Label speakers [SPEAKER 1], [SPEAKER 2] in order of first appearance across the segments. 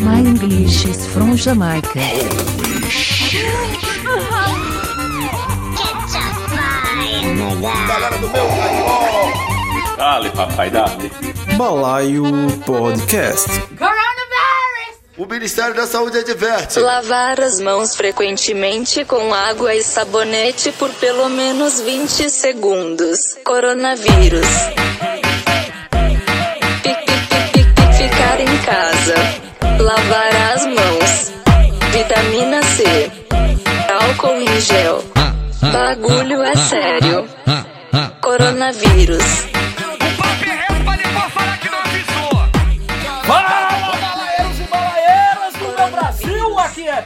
[SPEAKER 1] My English is from Jamaica.
[SPEAKER 2] Galera do meu.
[SPEAKER 3] Dale, papai, dale.
[SPEAKER 4] Balaio Podcast.
[SPEAKER 2] O Ministério da Saúde adverte.
[SPEAKER 5] Lavar as mãos frequentemente com água e sabonete por pelo menos 20 segundos. Coronavírus. Casa. Lavar as mãos. Vitamina C. Álcool em gel. Bagulho é sério. Coronavírus.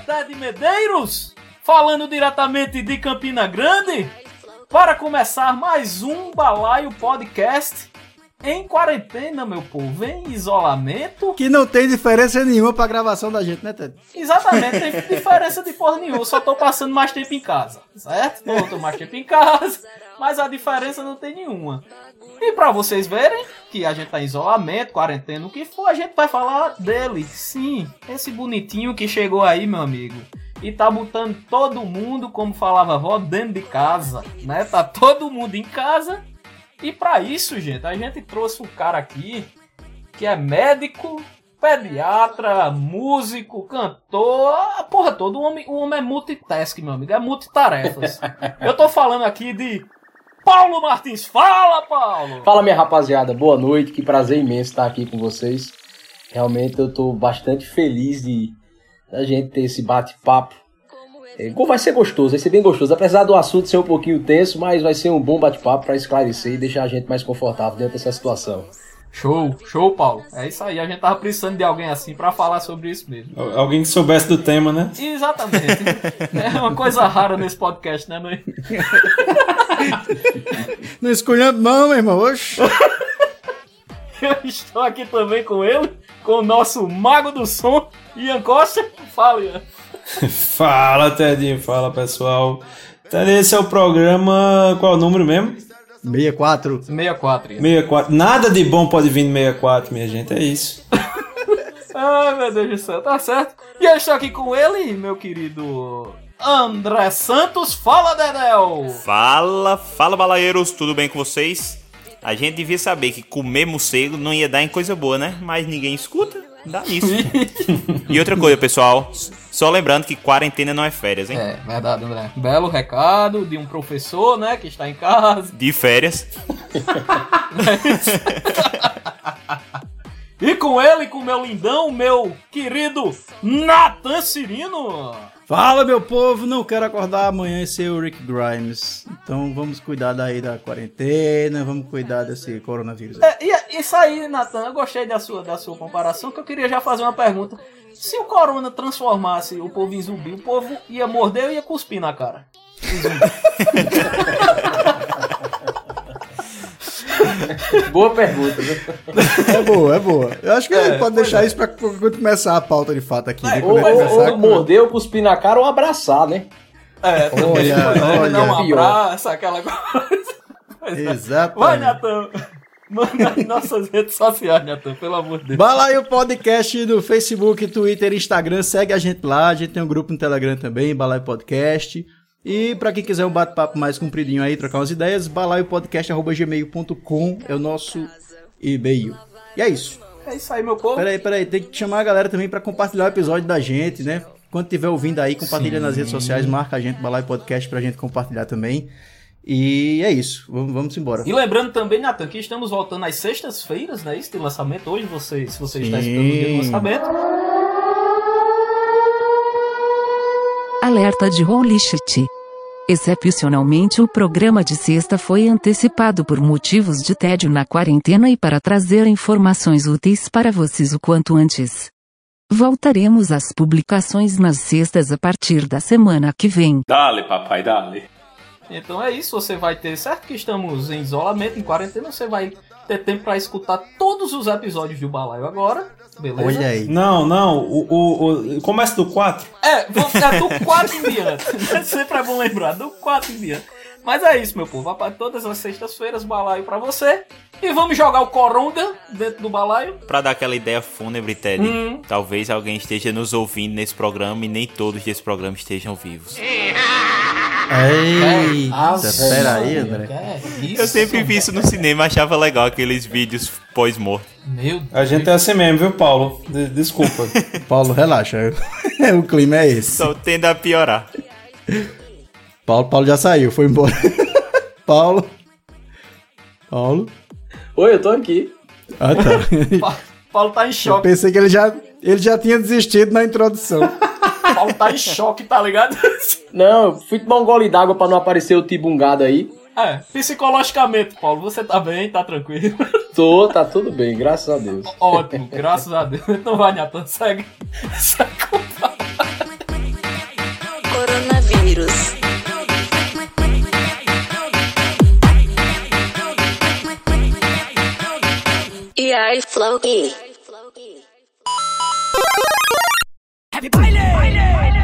[SPEAKER 6] Ted Medeiros, falando diretamente de Campina Grande, para começar mais um Balaio Podcast em quarentena, meu povo, em isolamento.
[SPEAKER 7] Que não tem diferença nenhuma pra gravação da gente, né, Ted?
[SPEAKER 6] Exatamente, tem diferença de porra nenhuma, eu só tô passando mais tempo em casa, certo? Tô, tô mais tempo em casa, mas a diferença não tem nenhuma. E pra vocês verem que a gente tá em isolamento, quarentena, o que for, a gente vai falar dele. Sim, esse bonitinho que chegou aí, meu amigo. E tá botando todo mundo, como falava a avó, dentro de casa, né? Tá todo mundo em casa. E pra isso, gente, a gente trouxe um cara aqui que é médico, pediatra, músico, cantor, a porra toda. O homem, o homem é multitask, meu amigo, é multitarefas. Eu tô falando aqui de Paulo Martins. Fala, Paulo!
[SPEAKER 8] Fala minha rapaziada, boa noite, que prazer imenso estar aqui com vocês. Realmente eu tô bastante feliz de da gente ter esse bate-papo. É, vai ser gostoso, vai ser bem gostoso. Apesar do assunto ser um pouquinho tenso, mas vai ser um bom bate-papo para esclarecer e deixar a gente mais confortável dentro dessa situação.
[SPEAKER 6] Show, show, Paulo. É isso aí, a gente tava precisando de alguém assim pra falar sobre isso mesmo.
[SPEAKER 3] Al- Alguém que soubesse do tema, né?
[SPEAKER 6] Exatamente. É uma coisa rara nesse podcast, né? Não é?
[SPEAKER 7] Não escolhendo não, meu irmão. Oxi.
[SPEAKER 6] Eu estou aqui também com ele, com o nosso mago do som, Ian Costa. Fala, Ian.
[SPEAKER 3] Fala, Tedinho. Fala, pessoal. Ted, esse é o programa. Qual é o número mesmo?
[SPEAKER 7] 64.
[SPEAKER 6] 64, Ian.
[SPEAKER 3] 64. Nada de bom pode vir no 64, minha gente. É isso.
[SPEAKER 6] Ai, meu Deus do céu, tá certo. E eu estou aqui com ele, meu querido André Santos. Fala, Dedel!
[SPEAKER 9] Fala, fala balaeiros, tudo bem com vocês? A gente devia saber que comer morcego não ia dar em coisa boa, né? Mas ninguém escuta, dá nisso. e outra coisa, pessoal, só lembrando que quarentena não é férias, hein?
[SPEAKER 6] É, verdade, André. Belo recado de um professor, né, que está em casa.
[SPEAKER 9] De férias.
[SPEAKER 6] E com ele, com o meu lindão, meu querido Nathan Cirino.
[SPEAKER 7] Fala, meu povo. Não quero acordar amanhã e ser o Rick Grimes. Então vamos cuidar daí da quarentena, vamos cuidar desse coronavírus. aí.
[SPEAKER 6] É, e isso aí, Nathan, eu gostei da sua, da sua comparação, que eu queria já fazer uma pergunta. Se o corona transformasse o povo em zumbi, o povo ia morder ou ia cuspir na cara?
[SPEAKER 8] Boa pergunta, viu?
[SPEAKER 7] É boa, é boa. Eu acho que gente pode deixar isso pra quando começar a pauta de fato aqui. né?
[SPEAKER 8] Ou, ou, ou morder, ou cuspir na cara ou abraçar, né?
[SPEAKER 6] É,
[SPEAKER 7] Olha, olha.
[SPEAKER 6] Dar um
[SPEAKER 8] Pior.
[SPEAKER 6] abraço, aquela coisa. É. Vai. Nathan. Manda as nossas redes sociais, Nathan, pelo amor de Deus.
[SPEAKER 7] Balaio Podcast no Facebook, Twitter, Instagram. Segue a gente lá. A gente tem um grupo no Telegram também, Balaio Podcast. E pra quem quiser um bate-papo mais compridinho aí, trocar umas ideias, balaiopodcast.gmail.com é o nosso e-mail. E é isso.
[SPEAKER 6] É isso aí, meu povo.
[SPEAKER 7] Peraí, peraí, tem que chamar a galera também pra compartilhar o episódio da gente, né? Quando tiver ouvindo aí, compartilha nas redes sociais, marca a gente, Balaio Podcast, pra gente compartilhar também. E é isso, vamos, vamos embora.
[SPEAKER 6] E lembrando também, Nathan, que estamos voltando às sextas-feiras, né? Isso de lançamento. Hoje, você, se você está
[SPEAKER 7] Sim.
[SPEAKER 6] escutando o dia do lançamento.
[SPEAKER 1] Alerta de Holy Shit. Excepcionalmente, o programa de sexta foi antecipado por motivos de tédio na quarentena e para trazer informações úteis para vocês o quanto antes. Voltaremos às publicações nas sextas a partir da semana que vem.
[SPEAKER 3] Dale, papai, dale.
[SPEAKER 6] Então é isso, você vai ter, certo que estamos em isolamento, em quarentena, você vai ter tempo pra escutar todos os episódios do Balaio agora, beleza?
[SPEAKER 7] Olha aí.
[SPEAKER 3] Não, não. O, o, o- começa do 4.
[SPEAKER 6] É, vou- é do 4 em diante. Sempre é bom lembrar, do 4 em diante. Mas é isso, meu povo. Rapaz, todas as sextas-feiras, balaio pra você. E vamos jogar o Coronga dentro do balaio.
[SPEAKER 9] Pra dar aquela ideia fúnebre, Ted,
[SPEAKER 6] Hum.
[SPEAKER 9] talvez alguém esteja nos ouvindo nesse programa e nem todos desse programa estejam vivos.
[SPEAKER 7] Eita,
[SPEAKER 8] Ah,
[SPEAKER 7] pera aí. André.
[SPEAKER 6] É
[SPEAKER 9] Eu sempre vi isso no cinema, achava legal aqueles vídeos pós-morto.
[SPEAKER 6] Meu
[SPEAKER 3] A gente é assim mesmo, viu, Paulo? De- desculpa.
[SPEAKER 7] Paulo, relaxa. o clima é esse.
[SPEAKER 9] Só tende a piorar.
[SPEAKER 7] Paulo, Paulo já saiu, foi embora. Paulo. Paulo.
[SPEAKER 8] Oi, eu tô aqui.
[SPEAKER 7] Ah, tá.
[SPEAKER 6] Pa- Paulo tá em
[SPEAKER 7] Eu
[SPEAKER 6] choque.
[SPEAKER 7] pensei que ele já, ele já tinha desistido na introdução.
[SPEAKER 6] Paulo tá em choque, tá ligado?
[SPEAKER 8] Não, eu fui tomar um gole d'água pra não aparecer o tibungado aí.
[SPEAKER 6] É, psicologicamente, Paulo, você tá bem, tá tranquilo.
[SPEAKER 8] Tô, tá tudo bem, graças a Deus.
[SPEAKER 6] Ótimo, graças a Deus. Então vai, Natan, segue. segue.
[SPEAKER 5] Coronavírus. E aí, Flow E.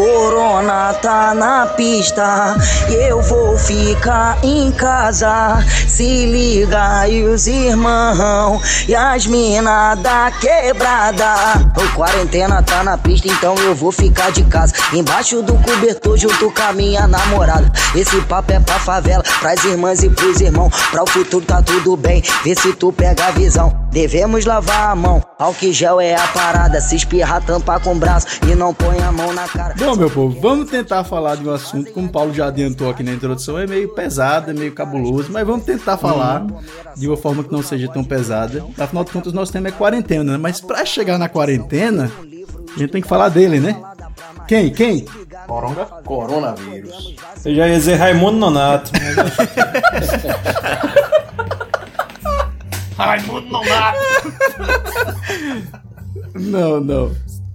[SPEAKER 10] Corona tá na pista e eu vou ficar em casa. Se liga aí os irmãos e as mina da quebrada. O quarentena tá na pista, então eu vou ficar de casa. Embaixo do cobertor junto com a minha namorada. Esse papo é pra favela, pras irmãs e pros irmãos. Pra o futuro tá tudo bem, vê se tu pega a visão. Devemos lavar a mão, álcool gel é a parada. Se espirrar, tampa com o braço e não põe a mão na cara.
[SPEAKER 7] Bom, meu povo, vamos tentar falar de um assunto, como o Paulo já adiantou aqui na introdução, é meio pesado, é meio cabuloso, mas vamos tentar falar de uma forma que não seja tão pesada. Afinal de contas, nosso tema é quarentena, né? Mas pra chegar na quarentena, a gente tem que falar dele, né? Quem? Quem?
[SPEAKER 6] Coronga.
[SPEAKER 8] Coronavírus.
[SPEAKER 3] Eu já ia dizer Raimundo Nonato.
[SPEAKER 6] Raimundo dá.
[SPEAKER 7] Não, não.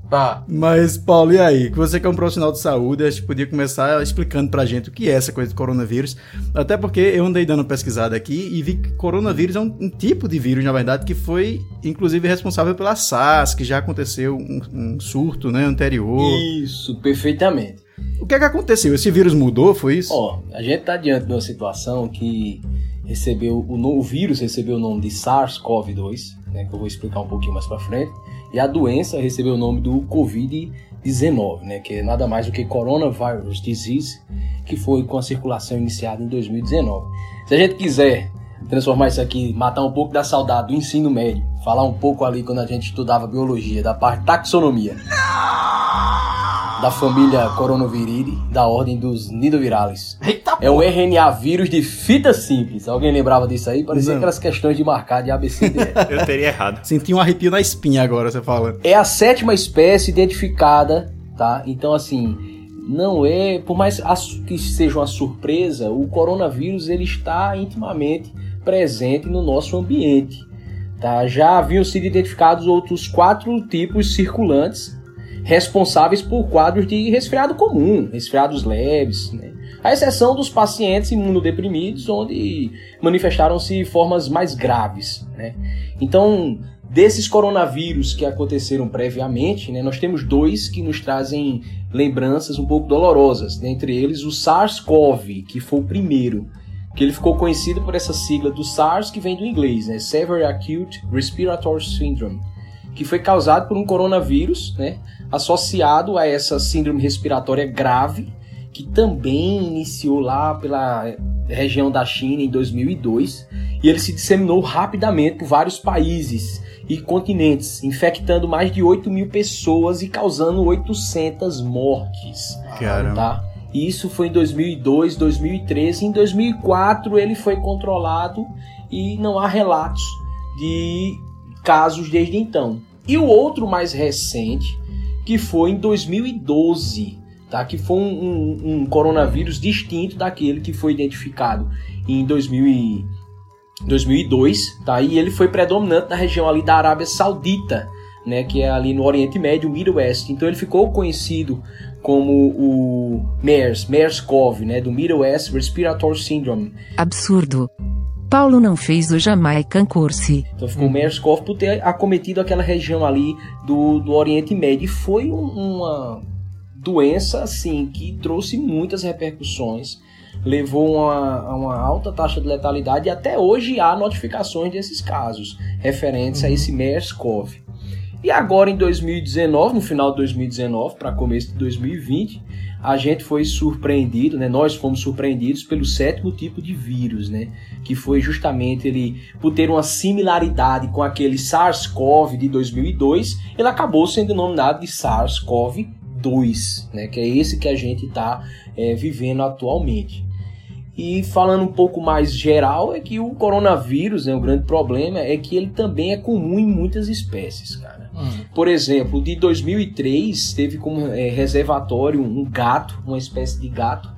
[SPEAKER 6] Tá.
[SPEAKER 7] Mas, Paulo, e aí? Que você que é um profissional de saúde, a gente podia começar explicando pra gente o que é essa coisa de coronavírus. Até porque eu andei dando uma pesquisada aqui e vi que coronavírus é um, um tipo de vírus, na verdade, que foi, inclusive, responsável pela SARS, que já aconteceu um, um surto né, anterior.
[SPEAKER 8] Isso, perfeitamente.
[SPEAKER 7] O que é que aconteceu? Esse vírus mudou, foi isso?
[SPEAKER 8] Ó, a gente tá diante de uma situação que recebeu o, o vírus recebeu o nome de SARS-CoV-2, né, que eu vou explicar um pouquinho mais pra frente, e a doença recebeu o nome do COVID-19, né, que é nada mais do que Coronavirus Disease, que foi com a circulação iniciada em 2019. Se a gente quiser transformar isso aqui, matar um pouco da saudade do ensino médio, falar um pouco ali quando a gente estudava biologia, da parte taxonomia, da família Coronaviridae, da ordem dos Nidovirales.
[SPEAKER 6] Eita,
[SPEAKER 8] É um RNA vírus de fita simples. Alguém lembrava disso aí? Parecia
[SPEAKER 7] Não.
[SPEAKER 8] aquelas questões de marcar de ABCD.
[SPEAKER 9] Eu teria errado.
[SPEAKER 7] Senti um arrepio na espinha agora, você fala.
[SPEAKER 8] é a sétima espécie identificada, tá? Então, assim, não é... Por mais que seja uma surpresa, o coronavírus, ele está intimamente presente no nosso ambiente, tá? Já haviam sido identificados outros quatro tipos circulantes responsáveis por quadros de resfriado comum, resfriados leves, né? A exceção dos pacientes imunodeprimidos, onde manifestaram-se formas mais graves, né? Então, desses coronavírus que aconteceram previamente, né, nós temos dois que nos trazem lembranças um pouco dolorosas. Dentre eles, o SARS-CoV, que foi o primeiro, que ele ficou conhecido por essa sigla do SARS, que vem do inglês, né, Severe Acute Respiratory Syndrome, que foi causado por um coronavírus, né, associado a essa síndrome respiratória grave, que também iniciou lá pela região da China em 2002 e ele se disseminou rapidamente por vários países e continentes, infectando mais de 8 mil pessoas e causando 800 mortes.
[SPEAKER 7] Caramba.
[SPEAKER 8] Tá? E Isso foi em 2002, 2013. Em 2004 ele foi controlado e não há relatos de casos desde então. E o outro mais recente, que foi em 2012, tá? que foi um, um- um coronavírus distinto daquele que foi identificado em 2000 e- 2002, tá? e ele foi predominante na região ali da Arábia Saudita, né? que é ali no Oriente Médio, Middle West. Então ele ficou conhecido como o MERS, MERS-CoV, né? do Middle West Respiratory Syndrome.
[SPEAKER 1] Absurdo. Paulo não fez o Jamaican Course.
[SPEAKER 8] Então ficou MERS-CoV por ter acometido aquela região ali do, do Oriente Médio. E foi um- uma doença, assim, que trouxe muitas repercussões, levou uma, a uma alta taxa de letalidade e até hoje há notificações desses casos referentes a esse MERS-CoV. E agora em 2019, no final de 2019 para começo de 2020, a gente foi surpreendido, né? Nós fomos surpreendidos pelo sétimo tipo de vírus, né? Que foi justamente ele, por ter uma similaridade com aquele SARS-CoV de 2002, ele acabou sendo denominado de SARS-CoV-2, né? Que é esse que a gente está é, vivendo atualmente. E falando um pouco mais geral, é que o coronavírus, né, o grande problema é que ele também é comum em muitas espécies, cara. Por exemplo, de 2003 teve como é, reservatório um gato, uma espécie de gato.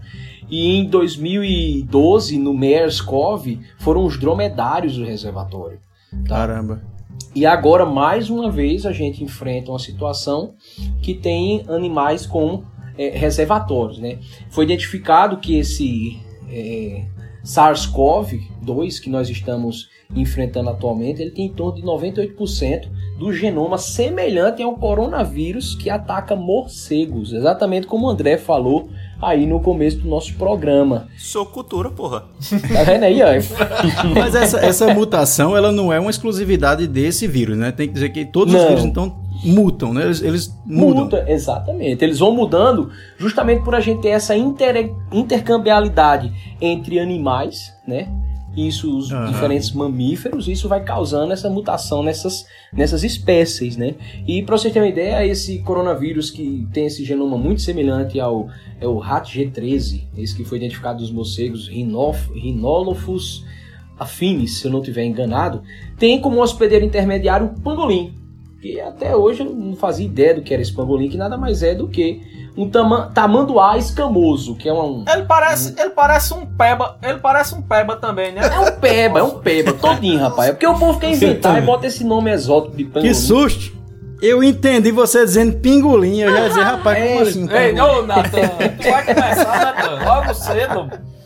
[SPEAKER 8] E em 2012, no MERS-CoV, foram os dromedários do reservatório. tá?
[SPEAKER 7] Caramba.
[SPEAKER 8] E agora, mais uma vez, a gente enfrenta uma situação que tem animais com é, reservatórios. Né? Foi identificado que esse é, SARS-CoV-2 que nós estamos enfrentando atualmente, ele tem em torno de 98% do genoma semelhante ao coronavírus que ataca morcegos, exatamente como o André falou aí no começo do nosso programa.
[SPEAKER 9] Sou cultura, porra.
[SPEAKER 8] Tá vendo aí, ó?
[SPEAKER 7] Mas essa, essa mutação, ela não é uma exclusividade desse vírus, né? Tem que dizer que todos os
[SPEAKER 8] Não.
[SPEAKER 7] vírus, então, mutam, né? Eles, eles mudam.
[SPEAKER 8] Muda, exatamente. Eles vão mudando justamente por a gente ter essa inter- intercambiabilidade entre animais, né? Isso, os
[SPEAKER 7] Aham.
[SPEAKER 8] diferentes mamíferos, isso vai causando essa mutação nessas, nessas espécies, né? E para vocês terem uma ideia, esse coronavírus que tem esse genoma muito semelhante ao é o RAT-G13, esse que foi identificado dos morcegos Rhinof- Rhinolophus affinis, se eu não estiver enganado, tem como hospedeiro intermediário o pangolim, que até hoje eu não fazia ideia do que era esse pangolim, que nada mais é do que um tama tamanduá escamoso, que é um...
[SPEAKER 6] Ele parece, ele parece um peba, ele parece um peba também, né?
[SPEAKER 8] É um peba, é um peba, todinho, rapaz. É porque o povo quer inventar e bota esse nome exótico de pangolim.
[SPEAKER 7] Que susto! Eu entendi você dizendo pingolim, eu já ia dizer, rapaz, como assim? um
[SPEAKER 6] Ei, ô Natan, tu vai começar, Natan, logo cedo.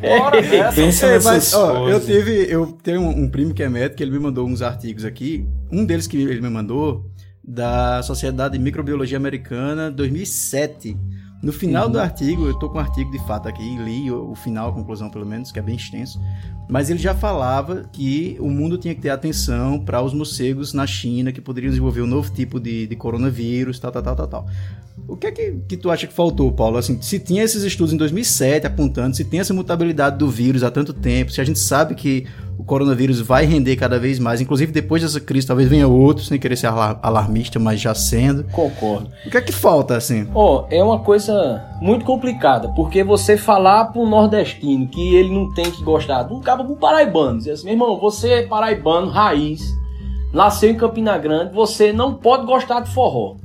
[SPEAKER 6] Bora nessa.
[SPEAKER 3] Pensa
[SPEAKER 7] É, mas, ó, eu tive, eu tenho um, um primo que é médico, ele me mandou uns artigos aqui. Um deles que ele me mandou da Sociedade de Microbiologia Americana 2007. No final do artigo, eu tô com um artigo de fato aqui, li o, o final, a conclusão pelo menos, que é bem extenso. Mas ele já falava que o mundo tinha que ter atenção para os morcegos na China, que poderiam desenvolver um novo tipo de, de coronavírus, tal, tal, tal, tal, tal. O que é que, que tu acha que faltou, Paulo? Assim, se tinha esses estudos em 2007 apontando, se tem essa mutabilidade do vírus há tanto tempo, se a gente sabe que o coronavírus vai render cada vez mais, inclusive depois dessa crise talvez venha outro, sem querer ser alar- alarmista, mas já sendo.
[SPEAKER 8] Concordo.
[SPEAKER 7] O que é que falta, assim?
[SPEAKER 8] Ó, é uma coisa muito complicada, porque você falar pro nordestino que ele não tem que gostar de um cabo pro paraibano, dizer assim, meu irmão, você é paraibano, raiz, nasceu em Campina Grande, você não pode gostar de forró.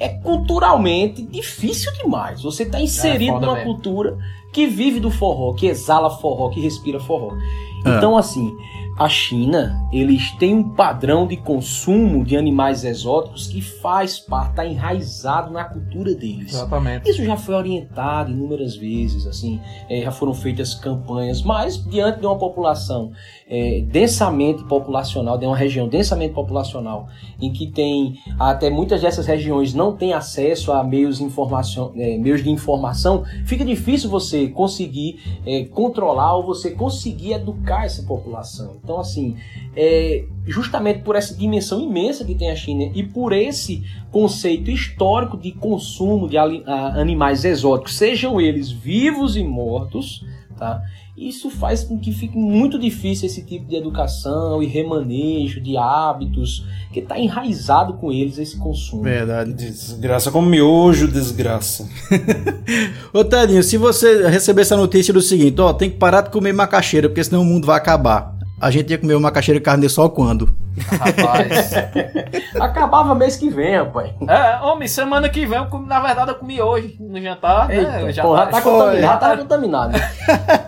[SPEAKER 8] É culturalmente difícil demais. Você tá inserido
[SPEAKER 6] foda
[SPEAKER 8] numa
[SPEAKER 6] mesmo.
[SPEAKER 8] cultura que vive do forró, que exala forró, que respira forró.
[SPEAKER 7] Ah.
[SPEAKER 8] Então, assim, a China, eles têm um padrão de consumo de animais exóticos que faz parte, tá enraizado na cultura deles.
[SPEAKER 6] Exatamente.
[SPEAKER 8] Isso já foi orientado inúmeras vezes, assim, eh, já foram feitas campanhas, mas diante de uma população eh, densamente populacional, de uma região densamente populacional, em que tem até muitas dessas regiões não têm acesso a meios, de informação, eh, meios de informação, fica difícil você conseguir eh, controlar ou você conseguir educar essa população. Então, assim, é, justamente por essa dimensão imensa que tem a China e por esse conceito histórico de consumo de animais exóticos, sejam eles vivos e mortos, tá? Isso faz com que fique muito difícil esse tipo de educação e remanejo de hábitos, que está enraizado com eles esse consumo.
[SPEAKER 7] Verdade.
[SPEAKER 3] Desgraça com miojo, desgraça.
[SPEAKER 7] Ô, Tedinho, se você receber essa notícia do seguinte, ó, tem que parar de comer macaxeira, porque senão o mundo vai acabar. A gente ia comer uma macaxeira e carne de sol quando?
[SPEAKER 6] Rapaz.
[SPEAKER 8] Acabava mês que vem, rapaz.
[SPEAKER 6] É, homem, semana que vem, eu comi, na verdade, eu comi hoje no jantar. né?
[SPEAKER 8] Eita,
[SPEAKER 6] Eu já
[SPEAKER 8] pô, já
[SPEAKER 6] tá-
[SPEAKER 8] contaminado, já tá contaminado.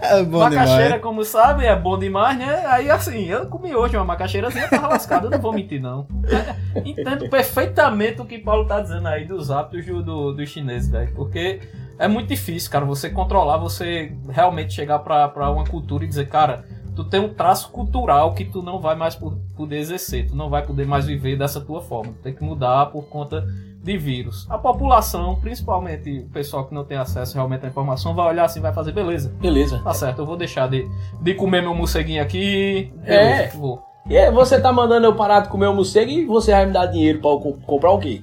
[SPEAKER 7] É bom
[SPEAKER 6] macaxeira,
[SPEAKER 7] demais.
[SPEAKER 6] como sabe, é bom demais, né? Aí assim, eu comi hoje uma macaxeirazinha, tava lascado, eu não vou mentir, não. É, Entendo perfeitamente o que Paulo tá dizendo aí dos hábitos do, do, do chinês, velho. Porque é muito difícil, cara, você controlar, você realmente chegar pra, pra uma cultura e dizer, cara, tu tem um traço cultural que tu não vai mais poder exercer, tu não vai poder mais viver dessa tua forma, tu tem que mudar por conta de vírus. A população, principalmente o pessoal que não tem acesso realmente à informação, vai olhar assim, vai fazer beleza.
[SPEAKER 8] Beleza.
[SPEAKER 6] Tá certo, eu vou deixar de, de comer meu morceguinho aqui.
[SPEAKER 8] É.
[SPEAKER 6] Beleza, vou.
[SPEAKER 8] E aí, você tá mandando eu parar de comer o morcego e você vai me dar dinheiro pra eu co- comprar o quê?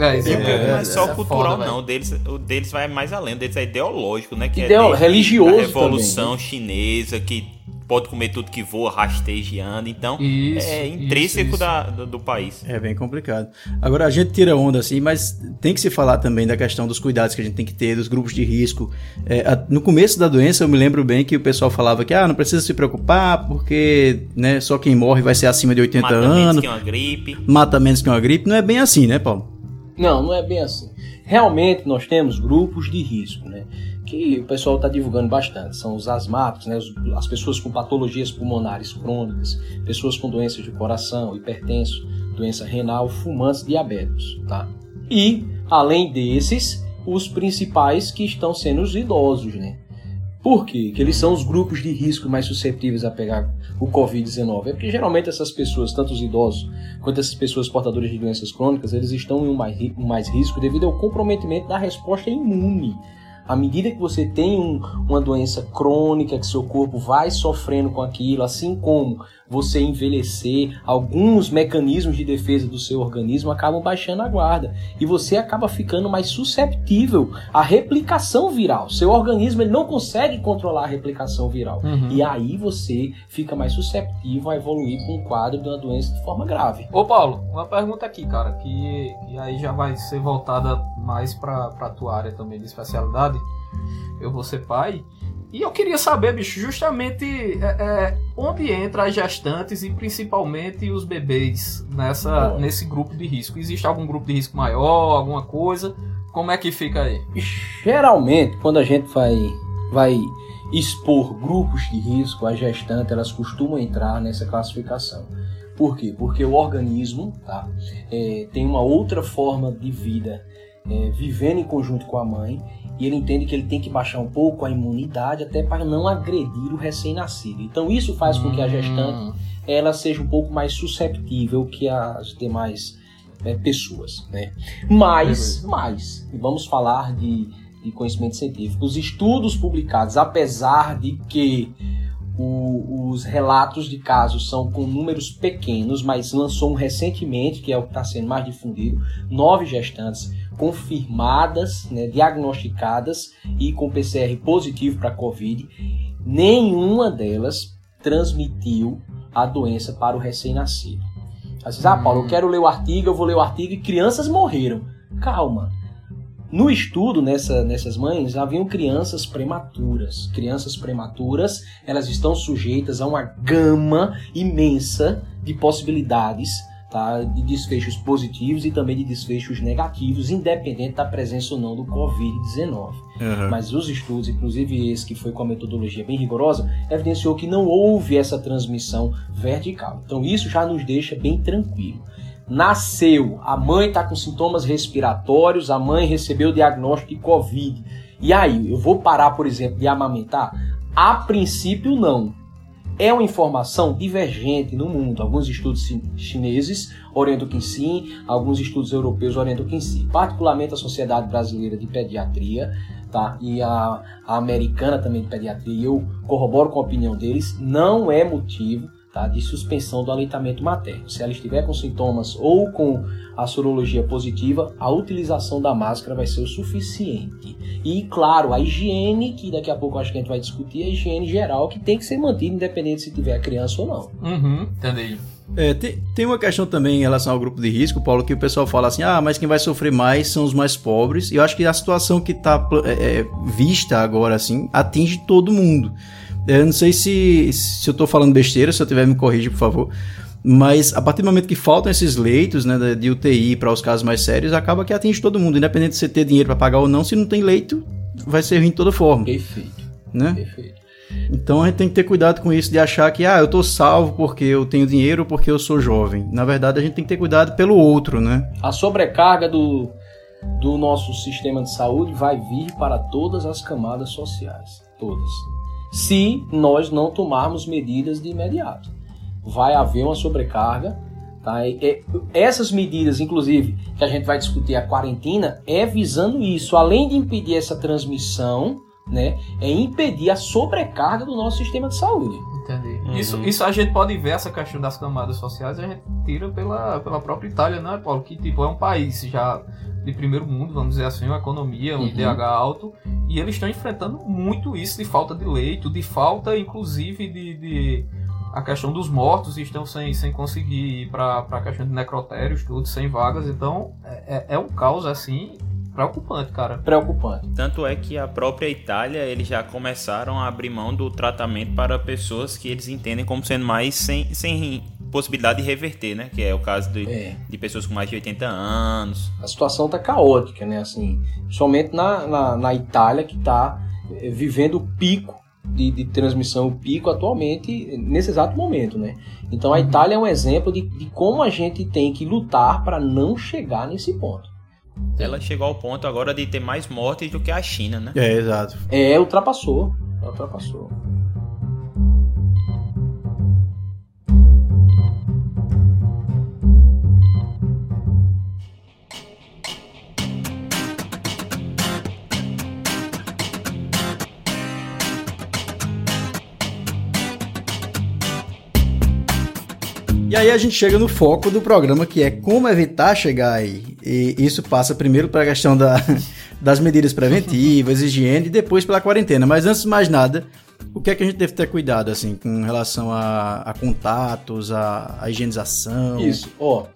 [SPEAKER 6] É, isso
[SPEAKER 9] E
[SPEAKER 6] é,
[SPEAKER 9] meu não é só
[SPEAKER 6] isso é
[SPEAKER 9] cultural,
[SPEAKER 6] foda,
[SPEAKER 9] não. O deles, o deles vai mais além. O deles é ideológico, né? Que
[SPEAKER 8] Ideo-
[SPEAKER 9] é desde
[SPEAKER 8] religioso
[SPEAKER 9] A Revolução Chinesa, que pode comer tudo que voa, rasteja anda. Então,
[SPEAKER 6] Isso,
[SPEAKER 9] é
[SPEAKER 6] isso,
[SPEAKER 9] intrínseco
[SPEAKER 6] isso.
[SPEAKER 9] da- do, do país.
[SPEAKER 7] É bem complicado. Agora a gente tira onda assim, mas tem que se falar também da questão dos cuidados que a gente tem que ter, dos grupos de risco. É, a- no começo da doença, eu me lembro bem que o pessoal falava que ah, não precisa se preocupar, porque né, só quem morre vai ser acima de 80
[SPEAKER 9] Mata menos
[SPEAKER 7] anos,
[SPEAKER 9] que uma gripe.
[SPEAKER 7] mata menos que uma gripe. Não é bem assim, né, Paulo?
[SPEAKER 8] Não, não é bem assim. Realmente nós temos grupos de risco, né? Que o pessoal está divulgando bastante. São os asmáticos, né? as pessoas com patologias pulmonares crônicas, pessoas com doenças de coração, hipertenso, doença renal, fumantes, diabéticos, tá? E, além desses, os principais que estão sendo os idosos, né? Por quê? Que eles são os grupos de risco mais suscetíveis a pegar o Covid-19. É porque geralmente essas pessoas, tanto os idosos quanto essas pessoas portadoras de doenças crônicas, eles estão em um mais, um mais risco devido ao comprometimento da resposta imune. À medida que você tem um- uma doença crônica, que seu corpo vai sofrendo com aquilo, assim como você envelhecer, alguns mecanismos de defesa do seu organismo acabam baixando a guarda. E você acaba ficando mais susceptível à replicação viral. Seu organismo ele não consegue controlar a replicação viral.
[SPEAKER 6] Uhum.
[SPEAKER 8] E aí você fica mais susceptível a evoluir para um quadro de uma doença de forma grave.
[SPEAKER 6] Ô Paulo, uma pergunta aqui, cara, que, que aí já vai ser voltada mais pra, pra tua área também de especialidade. Eu vou ser pai. E eu queria saber, bicho, justamente é, é, onde entra as gestantes e principalmente os bebês nessa, nesse grupo de risco. Existe algum grupo de risco maior, alguma coisa? Como é que fica aí?
[SPEAKER 8] Geralmente, quando a gente vai, vai expor grupos de risco, as gestantes elas costumam entrar nessa classificação. Por quê? Porque o organismo tá, é, tem uma outra forma de vida é, vivendo em conjunto com a mãe e ele entende que ele tem que baixar um pouco a imunidade até para não agredir o recém-nascido. Então isso faz com que a gestante ela seja um pouco mais susceptível que as demais é, pessoas, né? Mas, mas, e vamos falar de, de conhecimento científico. Os estudos publicados, apesar de que o- os relatos de casos são com números pequenos, mas lançou um recentemente, que é o que está sendo mais difundido, nove gestantes confirmadas, né, diagnosticadas e com PCR positivo para Covid. Nenhuma delas transmitiu a doença para o recém-nascido. Às vezes, ah, Paulo, eu quero ler o artigo, eu vou ler o artigo e crianças morreram. Calma. No estudo, nessa, nessas mães, haviam crianças prematuras. Crianças prematuras, elas estão sujeitas a uma gama imensa de possibilidades tá, de desfechos positivos e também de desfechos negativos, independente da presença ou não do Covid-19. Mas os estudos, inclusive esse que foi com a metodologia bem rigorosa, evidenciou que não houve essa transmissão vertical. Então isso já nos deixa bem tranquilo. Nasceu, a mãe está com sintomas respiratórios, a mãe recebeu o diagnóstico de Covid. E aí, eu vou parar, por exemplo, de amamentar? A princípio, não. É uma informação divergente no mundo. Alguns estudos chi- chineses orientam que sim, alguns estudos europeus orientam que sim. Particularmente a Sociedade Brasileira de Pediatria tá? e a, a americana também de pediatria, e eu corroboro com a opinião deles, não é motivo tá? de suspensão do aleitamento materno. Se ela estiver com sintomas ou com a sorologia positiva, a utilização da máscara vai ser o suficiente. E, claro, a higiene, que daqui a pouco acho que a gente vai discutir, a higiene geral, que tem que ser mantida, independente se tiver criança ou não.
[SPEAKER 6] Uhum, entendi.
[SPEAKER 7] É, tem, tem uma questão também em relação ao grupo de risco, Paulo, que o pessoal fala assim: ah, mas quem vai sofrer mais são os mais pobres. E eu acho que a situação que está vista agora, assim, atinge todo mundo. É, Eu não sei se, se eu tô falando besteira, se eu tiver me corrija, por favor. Mas a partir do momento que faltam esses leitos né, de- de UTI para os casos mais sérios, acaba que atinge todo mundo, independente de você ter dinheiro para pagar ou não. Se não tem leito, vai ser ruim de toda forma.
[SPEAKER 8] Perfeito,
[SPEAKER 7] Né?
[SPEAKER 8] perfeito.
[SPEAKER 7] Então a gente tem que ter cuidado com isso de achar que ah, eu tô salvo porque eu tenho dinheiro, porque eu sou jovem. Na verdade, a gente tem que ter cuidado pelo outro, né?
[SPEAKER 8] A sobrecarga do, do nosso sistema de saúde vai vir para todas as camadas sociais. Todas. Se nós não tomarmos medidas de imediato. Vai haver uma sobrecarga. Tá? E, e, essas medidas, inclusive, que a gente vai discutir a quarentena, é visando isso. Além de impedir essa transmissão, né, é impedir a sobrecarga do nosso sistema de saúde.
[SPEAKER 6] Entendi. Uhum. Isso, isso a gente pode ver, essa questão das camadas sociais, a gente tira pela, pela própria Itália, né, Paulo? Que tipo, é um país já de primeiro mundo, vamos dizer assim, uma economia, um uhum. IDH alto, e eles estão enfrentando muito isso de falta de leito, de falta, inclusive, de, de a questão dos mortos estão sem, sem conseguir ir para a questão de necrotérios, tudo, sem vagas, então é, é, é um caos assim preocupante, cara.
[SPEAKER 8] Preocupante.
[SPEAKER 9] Tanto é que a própria Itália, eles já começaram a abrir mão do tratamento para pessoas que eles entendem como sendo mais sem, sem possibilidade de reverter, né? Que é o caso de, é. de pessoas com mais de 80 anos.
[SPEAKER 8] A situação tá caótica, né? Assim, somente na, na, na Itália que tá eh, vivendo o pico de, de, transmissão, o pico atualmente, nesse exato momento, né? Então a. Itália é um exemplo de, de como a gente tem que lutar para não chegar nesse ponto.
[SPEAKER 9] Ela chegou ao ponto agora de ter mais mortes do que a China, né?
[SPEAKER 7] É, exato.
[SPEAKER 8] É, ultrapassou. Ultrapassou.
[SPEAKER 7] E aí a gente chega no foco do programa, que é como evitar chegar aí. E isso passa primeiro para a questão da, das medidas preventivas, higiene, e depois pela quarentena. Mas antes de mais nada, o que é que a gente deve ter cuidado, assim, com relação a, a contatos, a, a, higienização?
[SPEAKER 8] Isso, ó.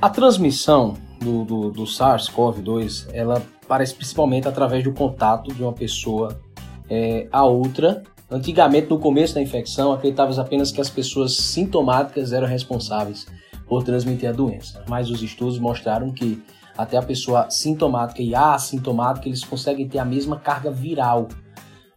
[SPEAKER 8] A transmissão do, do, do SARS-CoV-2, ela parece principalmente através do contato de uma pessoa é, a outra Antigamente, no começo da infecção, acreditava apenas que as pessoas sintomáticas eram responsáveis por transmitir a doença, mas os estudos mostraram que até a pessoa sintomática e assintomática eles conseguem ter a mesma carga viral,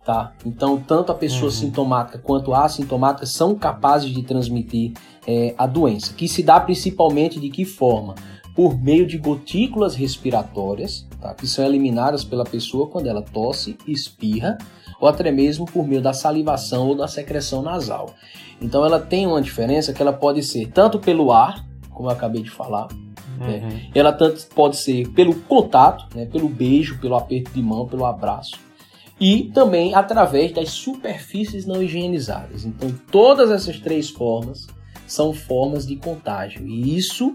[SPEAKER 8] tá? Então, tanto a pessoa uhum. sintomática quanto a assintomática são capazes de transmitir é, a doença, que se dá principalmente de que forma? Por meio de gotículas respiratórias, tá? que são eliminadas pela pessoa quando ela tosse, espirra ou até mesmo por meio da salivação ou da secreção nasal. Então ela tem uma diferença que ela pode ser tanto pelo ar, como eu acabei de falar, né? uhum. né? ela tanto pode ser pelo contato, né? pelo beijo, pelo aperto de mão, pelo abraço, e também através das superfícies não higienizadas. Então todas essas três formas são formas de contágio e isso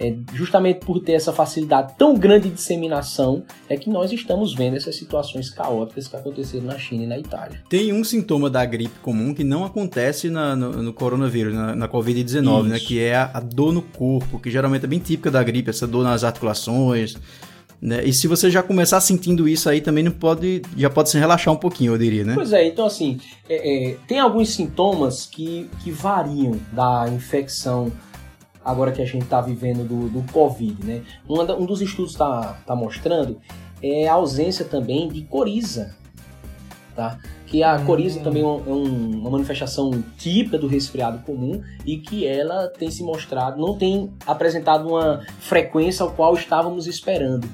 [SPEAKER 8] é, justamente por ter essa facilidade tão grande de disseminação, é que nós estamos vendo essas situações caóticas que aconteceram na China e na Itália.
[SPEAKER 7] Tem um sintoma da gripe comum que não acontece na, no, no, coronavírus, na, na Covid-19, né? Que é a, a dor no corpo, que geralmente é bem típica da gripe, essa dor nas articulações, né? E se você já começar sentindo isso aí, também não pode, já pode se relaxar um pouquinho, eu diria, né?
[SPEAKER 8] Pois é, então assim, é, é, tem alguns sintomas que, que variam da infecção agora que a gente está vivendo do, do Covid, né? Um, um dos estudos está tá mostrando é a ausência também de coriza, tá? Que a coriza hum. também é, um, uma manifestação típica do resfriado comum e que ela tem se mostrado, não tem apresentado uma frequência ao qual estávamos esperando.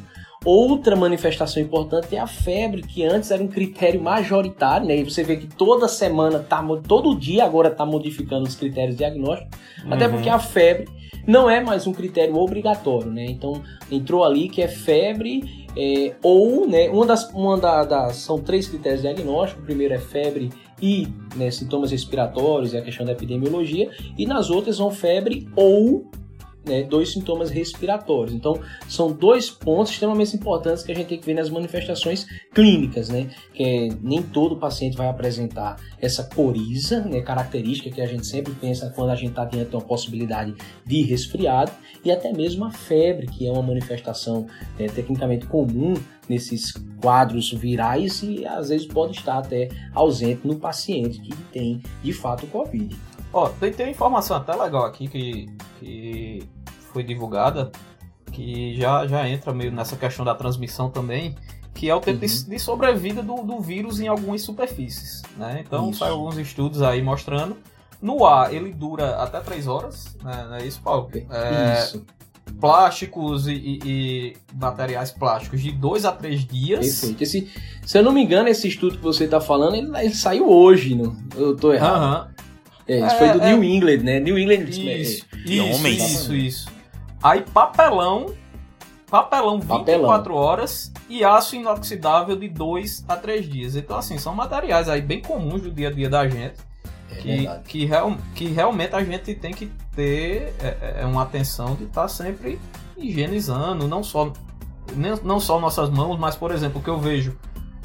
[SPEAKER 8] Outra manifestação importante é a febre, que antes era um critério majoritário, né? E você vê que toda semana, tá, todo dia agora está modificando os critérios diagnósticos, uhum. até porque a febre não é mais um critério obrigatório, né? Então entrou ali que é febre é, ou, né? Uma das, uma da, das, são três critérios diagnósticos. O primeiro é febre e né, sintomas respiratórios, é a questão da epidemiologia, e nas outras são febre ou né, dois sintomas respiratórios. Então, são dois pontos extremamente importantes que a gente tem que ver nas manifestações clínicas, né? Que é, nem todo paciente vai apresentar essa coriza, né, característica que a gente sempre pensa quando a gente está diante de uma possibilidade de resfriado, e até mesmo a febre, que é uma manifestação né, tecnicamente comum nesses quadros virais e às vezes pode estar até ausente no paciente que tem de fato Covid.
[SPEAKER 6] Ó, tem, tem uma informação até legal aqui que, que foi divulgada, que já, já entra meio nessa questão da transmissão também, que é o tempo uhum. de, de, sobrevida do, do vírus em algumas superfícies. Né? Então, sai alguns estudos aí mostrando. No ar, ele dura até 3 horas, né? Não é isso, Paulo?
[SPEAKER 8] É, isso.
[SPEAKER 6] plásticos e, e- e materiais plásticos de 2 a 3 dias.
[SPEAKER 8] Perfeito. Esse, se eu não me engano, esse estudo que você tá falando, ele, ele saiu hoje, não? Eu tô errado.
[SPEAKER 6] Aham.
[SPEAKER 8] É, isso
[SPEAKER 6] É,
[SPEAKER 8] foi do
[SPEAKER 6] é.
[SPEAKER 8] New England, né? New England.
[SPEAKER 6] Isso,
[SPEAKER 8] é,
[SPEAKER 6] isso,
[SPEAKER 9] homens.
[SPEAKER 6] isso, isso. Aí papelão, papelão 24
[SPEAKER 8] Papelão.
[SPEAKER 6] horas e aço inoxidável de 2 a 3 dias. Então assim, são materiais aí bem comuns do dia a dia da gente.
[SPEAKER 8] é
[SPEAKER 6] que, que, real, que realmente a gente tem que ter é, é, uma atenção de estar sempre higienizando, não só, não só nossas mãos, mas por exemplo, o que eu vejo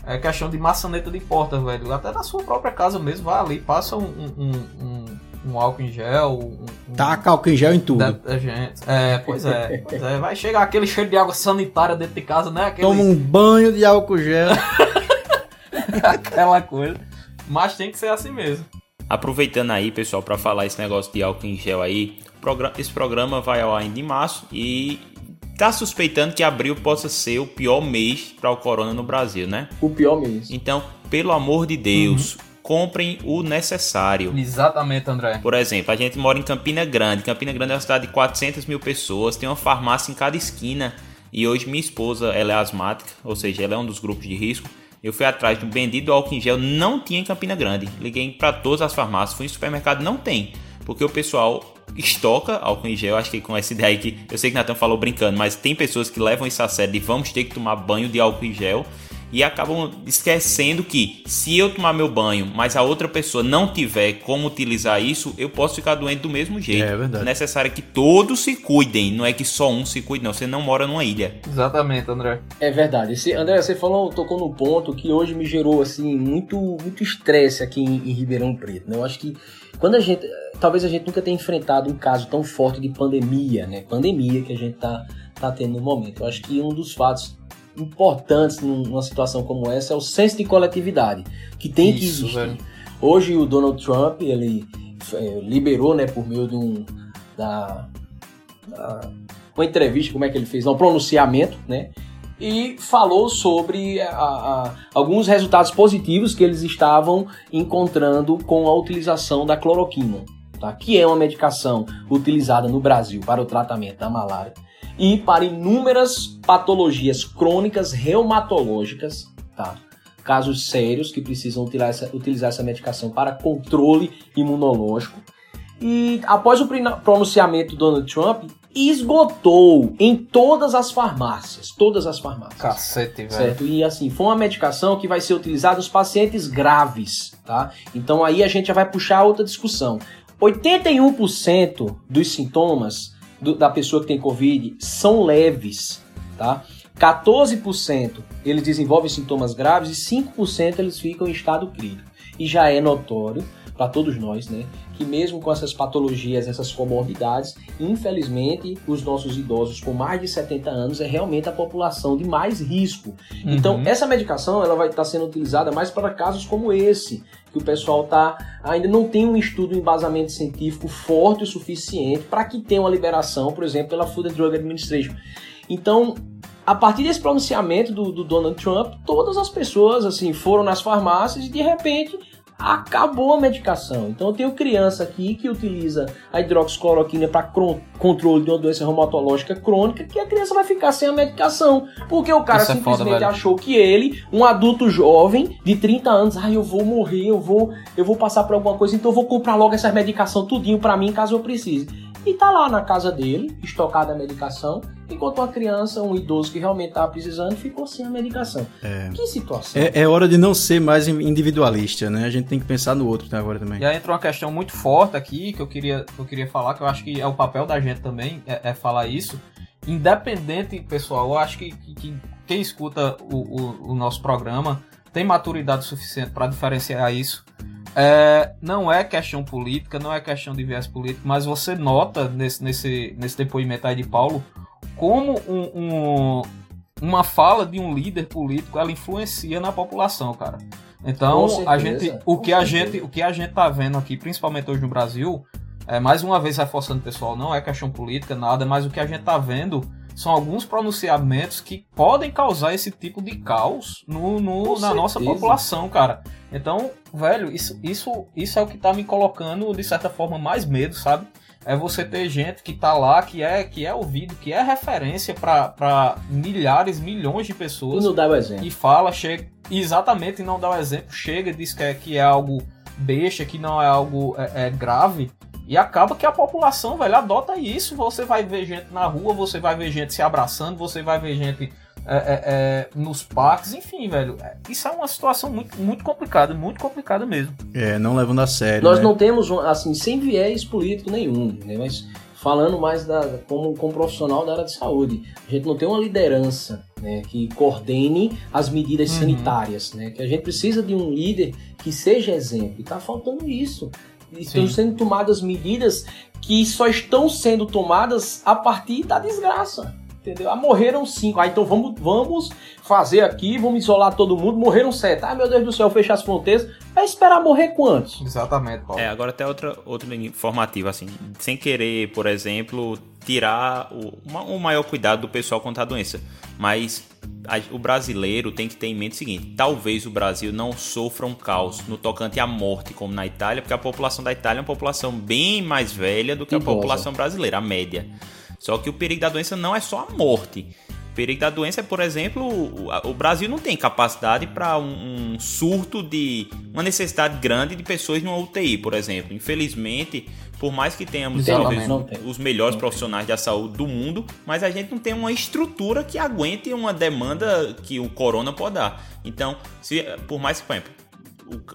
[SPEAKER 6] é questão de maçaneta de porta, velho. Até na sua própria casa mesmo, vai ali, passa um, um, um, um álcool em gel, um,
[SPEAKER 7] Taca álcool em gel em tudo.
[SPEAKER 6] detergente. É, pois é, pois é. Vai chegar aquele cheiro de água sanitária dentro de casa, né? Aquele,
[SPEAKER 7] Toma um banho de álcool gel.
[SPEAKER 6] Aquela coisa. Mas tem que ser assim mesmo.
[SPEAKER 9] Aproveitando aí, pessoal, para falar esse negócio de álcool em gel aí, esse programa vai ao ar ainda em março e tá suspeitando que abril possa ser o pior mês para o corona no Brasil, né?
[SPEAKER 8] O pior mesmo.
[SPEAKER 9] Então, pelo amor de Deus, comprem o necessário.
[SPEAKER 6] Exatamente, André.
[SPEAKER 9] Por exemplo, a gente mora em Campina Grande. Campina Grande é uma cidade de 400 mil pessoas, tem uma farmácia em cada esquina. E hoje minha esposa, ela é asmática, ou seja, ela é um dos grupos de risco. Eu fui atrás do bendito álcool em gel, não tinha em Campina Grande. Liguei para todas as farmácias, fui no supermercado, não tem. Porque o pessoal estoca álcool em gel, acho que com essa ideia que eu sei que Natan falou brincando, mas tem pessoas que levam isso a sério de vamos ter que tomar banho de álcool em gel e acabam esquecendo que se eu tomar meu banho, mas a outra pessoa não tiver como utilizar isso, eu posso ficar doente do mesmo jeito.
[SPEAKER 7] É verdade.
[SPEAKER 9] necessário que todos se cuidem, não é que só um se cuide, não. Você não mora numa ilha.
[SPEAKER 6] Exatamente, André.
[SPEAKER 8] É verdade. Esse, André, você falou, tocou num ponto que hoje me gerou assim muito muito estresse aqui em, em Ribeirão Preto. Né? Eu acho que quando a gente, talvez a gente nunca tenha enfrentado um caso tão forte de pandemia, né? Pandemia que a gente tá tá tendo no momento. Eu acho que um dos fatos importantes num- numa situação como essa é o senso de coletividade que tem que
[SPEAKER 6] Isso,
[SPEAKER 8] existir.
[SPEAKER 6] velho.
[SPEAKER 8] Hoje o Donald Trump ele eh, liberou, né, por meio de um da, da- uma entrevista, como é que ele fez, um pronunciamento, né, e falou sobre a- a- alguns resultados positivos que eles estavam encontrando com a utilização da cloroquina, tá? que é uma medicação utilizada no Brasil para o tratamento da malária e para inúmeras patologias crônicas reumatológicas, tá? casos sérios que precisam utilizar essa, utilizar essa medicação para controle imunológico. E após o pronunciamento do Donald Trump, esgotou em todas as farmácias, todas as farmácias.
[SPEAKER 6] Cacete, velho.
[SPEAKER 8] Certo? E assim, foi uma medicação que vai ser utilizada nos pacientes graves, tá? Então aí a gente já vai puxar outra discussão. 81% dos sintomas do- da pessoa que tem Covid são leves, tá? 14% eles desenvolvem sintomas graves e 5% eles ficam em estado crítico. E já é notório para todos nós, né, que mesmo com essas patologias, essas comorbidades, infelizmente, os nossos idosos com mais de 70 anos é realmente a população de mais risco. Então,
[SPEAKER 6] Uhum.
[SPEAKER 8] essa medicação ela vai estar sendo utilizada mais para casos como esse, que o pessoal tá ainda não tem um estudo, um embasamento científico forte o suficiente para que tenha uma liberação, por exemplo, pela Food and Drug Administration. Então, a partir desse pronunciamento do, do Donald Trump, todas as pessoas assim foram nas farmácias e de repente acabou a medicação. Então eu tenho criança aqui que utiliza a hidroxicloroquina para controle de uma doença reumatológica crônica, que a criança vai ficar sem a medicação, porque o cara
[SPEAKER 6] Isso é foda,
[SPEAKER 8] simplesmente achou que ele, um adulto jovem de 30 anos, ah, eu vou morrer, eu vou, eu vou passar por alguma coisa, então eu vou comprar logo essa medicação tudinho para mim caso eu precise. E tá lá na casa dele, estocada a medicação, enquanto uma criança, um idoso que realmente tava precisando, ficou sem a medicação. Que situação.
[SPEAKER 7] É, é hora de não ser mais individualista, né? A gente tem que pensar no outro tá, agora também.
[SPEAKER 6] E aí entra uma questão muito forte aqui que eu queria, que eu queria falar, que eu acho que é o papel da gente também, é, é falar isso. Independente, pessoal, eu acho que, que- que quem escuta o, o- o nosso programa tem maturidade suficiente para diferenciar isso. É, não é questão política, não é questão de viés político, mas você nota nesse, nesse, nesse depoimento aí de Paulo como um- um- uma fala de um líder político ela influencia na população, cara. Então, a gente, o que a gente, o que a gente tá vendo aqui, principalmente hoje no Brasil, é mais uma vez reforçando pessoal, não é questão política, nada, mas o que a gente tá vendo são alguns pronunciamentos que podem causar esse tipo de caos no, no- na nossa população, cara. Então, velho, isso, isso, isso é o que tá me colocando, de certa forma, mais medo, sabe? é você ter gente que tá lá, que é, que é ouvido, que é referência para milhares, milhões de pessoas.
[SPEAKER 8] E não dá o exemplo.
[SPEAKER 6] E fala, chega. Exatamente, não dá o exemplo, chega, diz que é, que é algo besta, que não é algo é, é grave. E acaba que a população, velho, adota isso. Você vai ver gente na rua, você vai ver gente se abraçando, você vai ver gente é, é, é, nos parques, enfim, velho. é, Isso é uma situação muito, muito complicada, muito complicada mesmo.
[SPEAKER 7] É, não levando a sério.
[SPEAKER 8] Nós
[SPEAKER 7] né?
[SPEAKER 8] não temos, assim, sem viés político nenhum, né? mas falando mais da, como, como profissional da área de saúde, a gente não tem uma liderança né, que coordene as medidas
[SPEAKER 6] Uhum.
[SPEAKER 8] sanitárias, né? que a gente precisa de um líder que seja exemplo, e está faltando isso. Estão
[SPEAKER 6] Sim.
[SPEAKER 8] sendo tomadas medidas que só estão sendo tomadas a partir da desgraça. Entendeu? Ah, morreram cinco. Ah, então vamos, vamos fazer aqui, vamos isolar todo mundo. Morreram sete. Ah, meu Deus do céu, fechar as fronteiras. Vai esperar morrer quantos?
[SPEAKER 6] Exatamente, Paulo.
[SPEAKER 9] É, agora até outra, outra informativa, assim, sem querer, por exemplo, tirar o, uma- o maior cuidado do pessoal contra a doença. Mas a- o brasileiro tem que ter em mente o seguinte: talvez o Brasil não sofra um caos no tocante à morte, como na Itália, porque a população da Itália é uma população bem mais velha do que a população brasileira, a média. Só que o perigo da doença não é só a morte. Perigo da doença é, por exemplo, o, Brasil não tem capacidade para um, um surto de uma necessidade grande de pessoas numa UTI, por exemplo. Infelizmente, por mais que tenhamos talvez os melhores profissionais da saúde do mundo, mas a gente não tem uma estrutura que aguente uma demanda que o corona pode dar. Então, se, por mais que, por exemplo,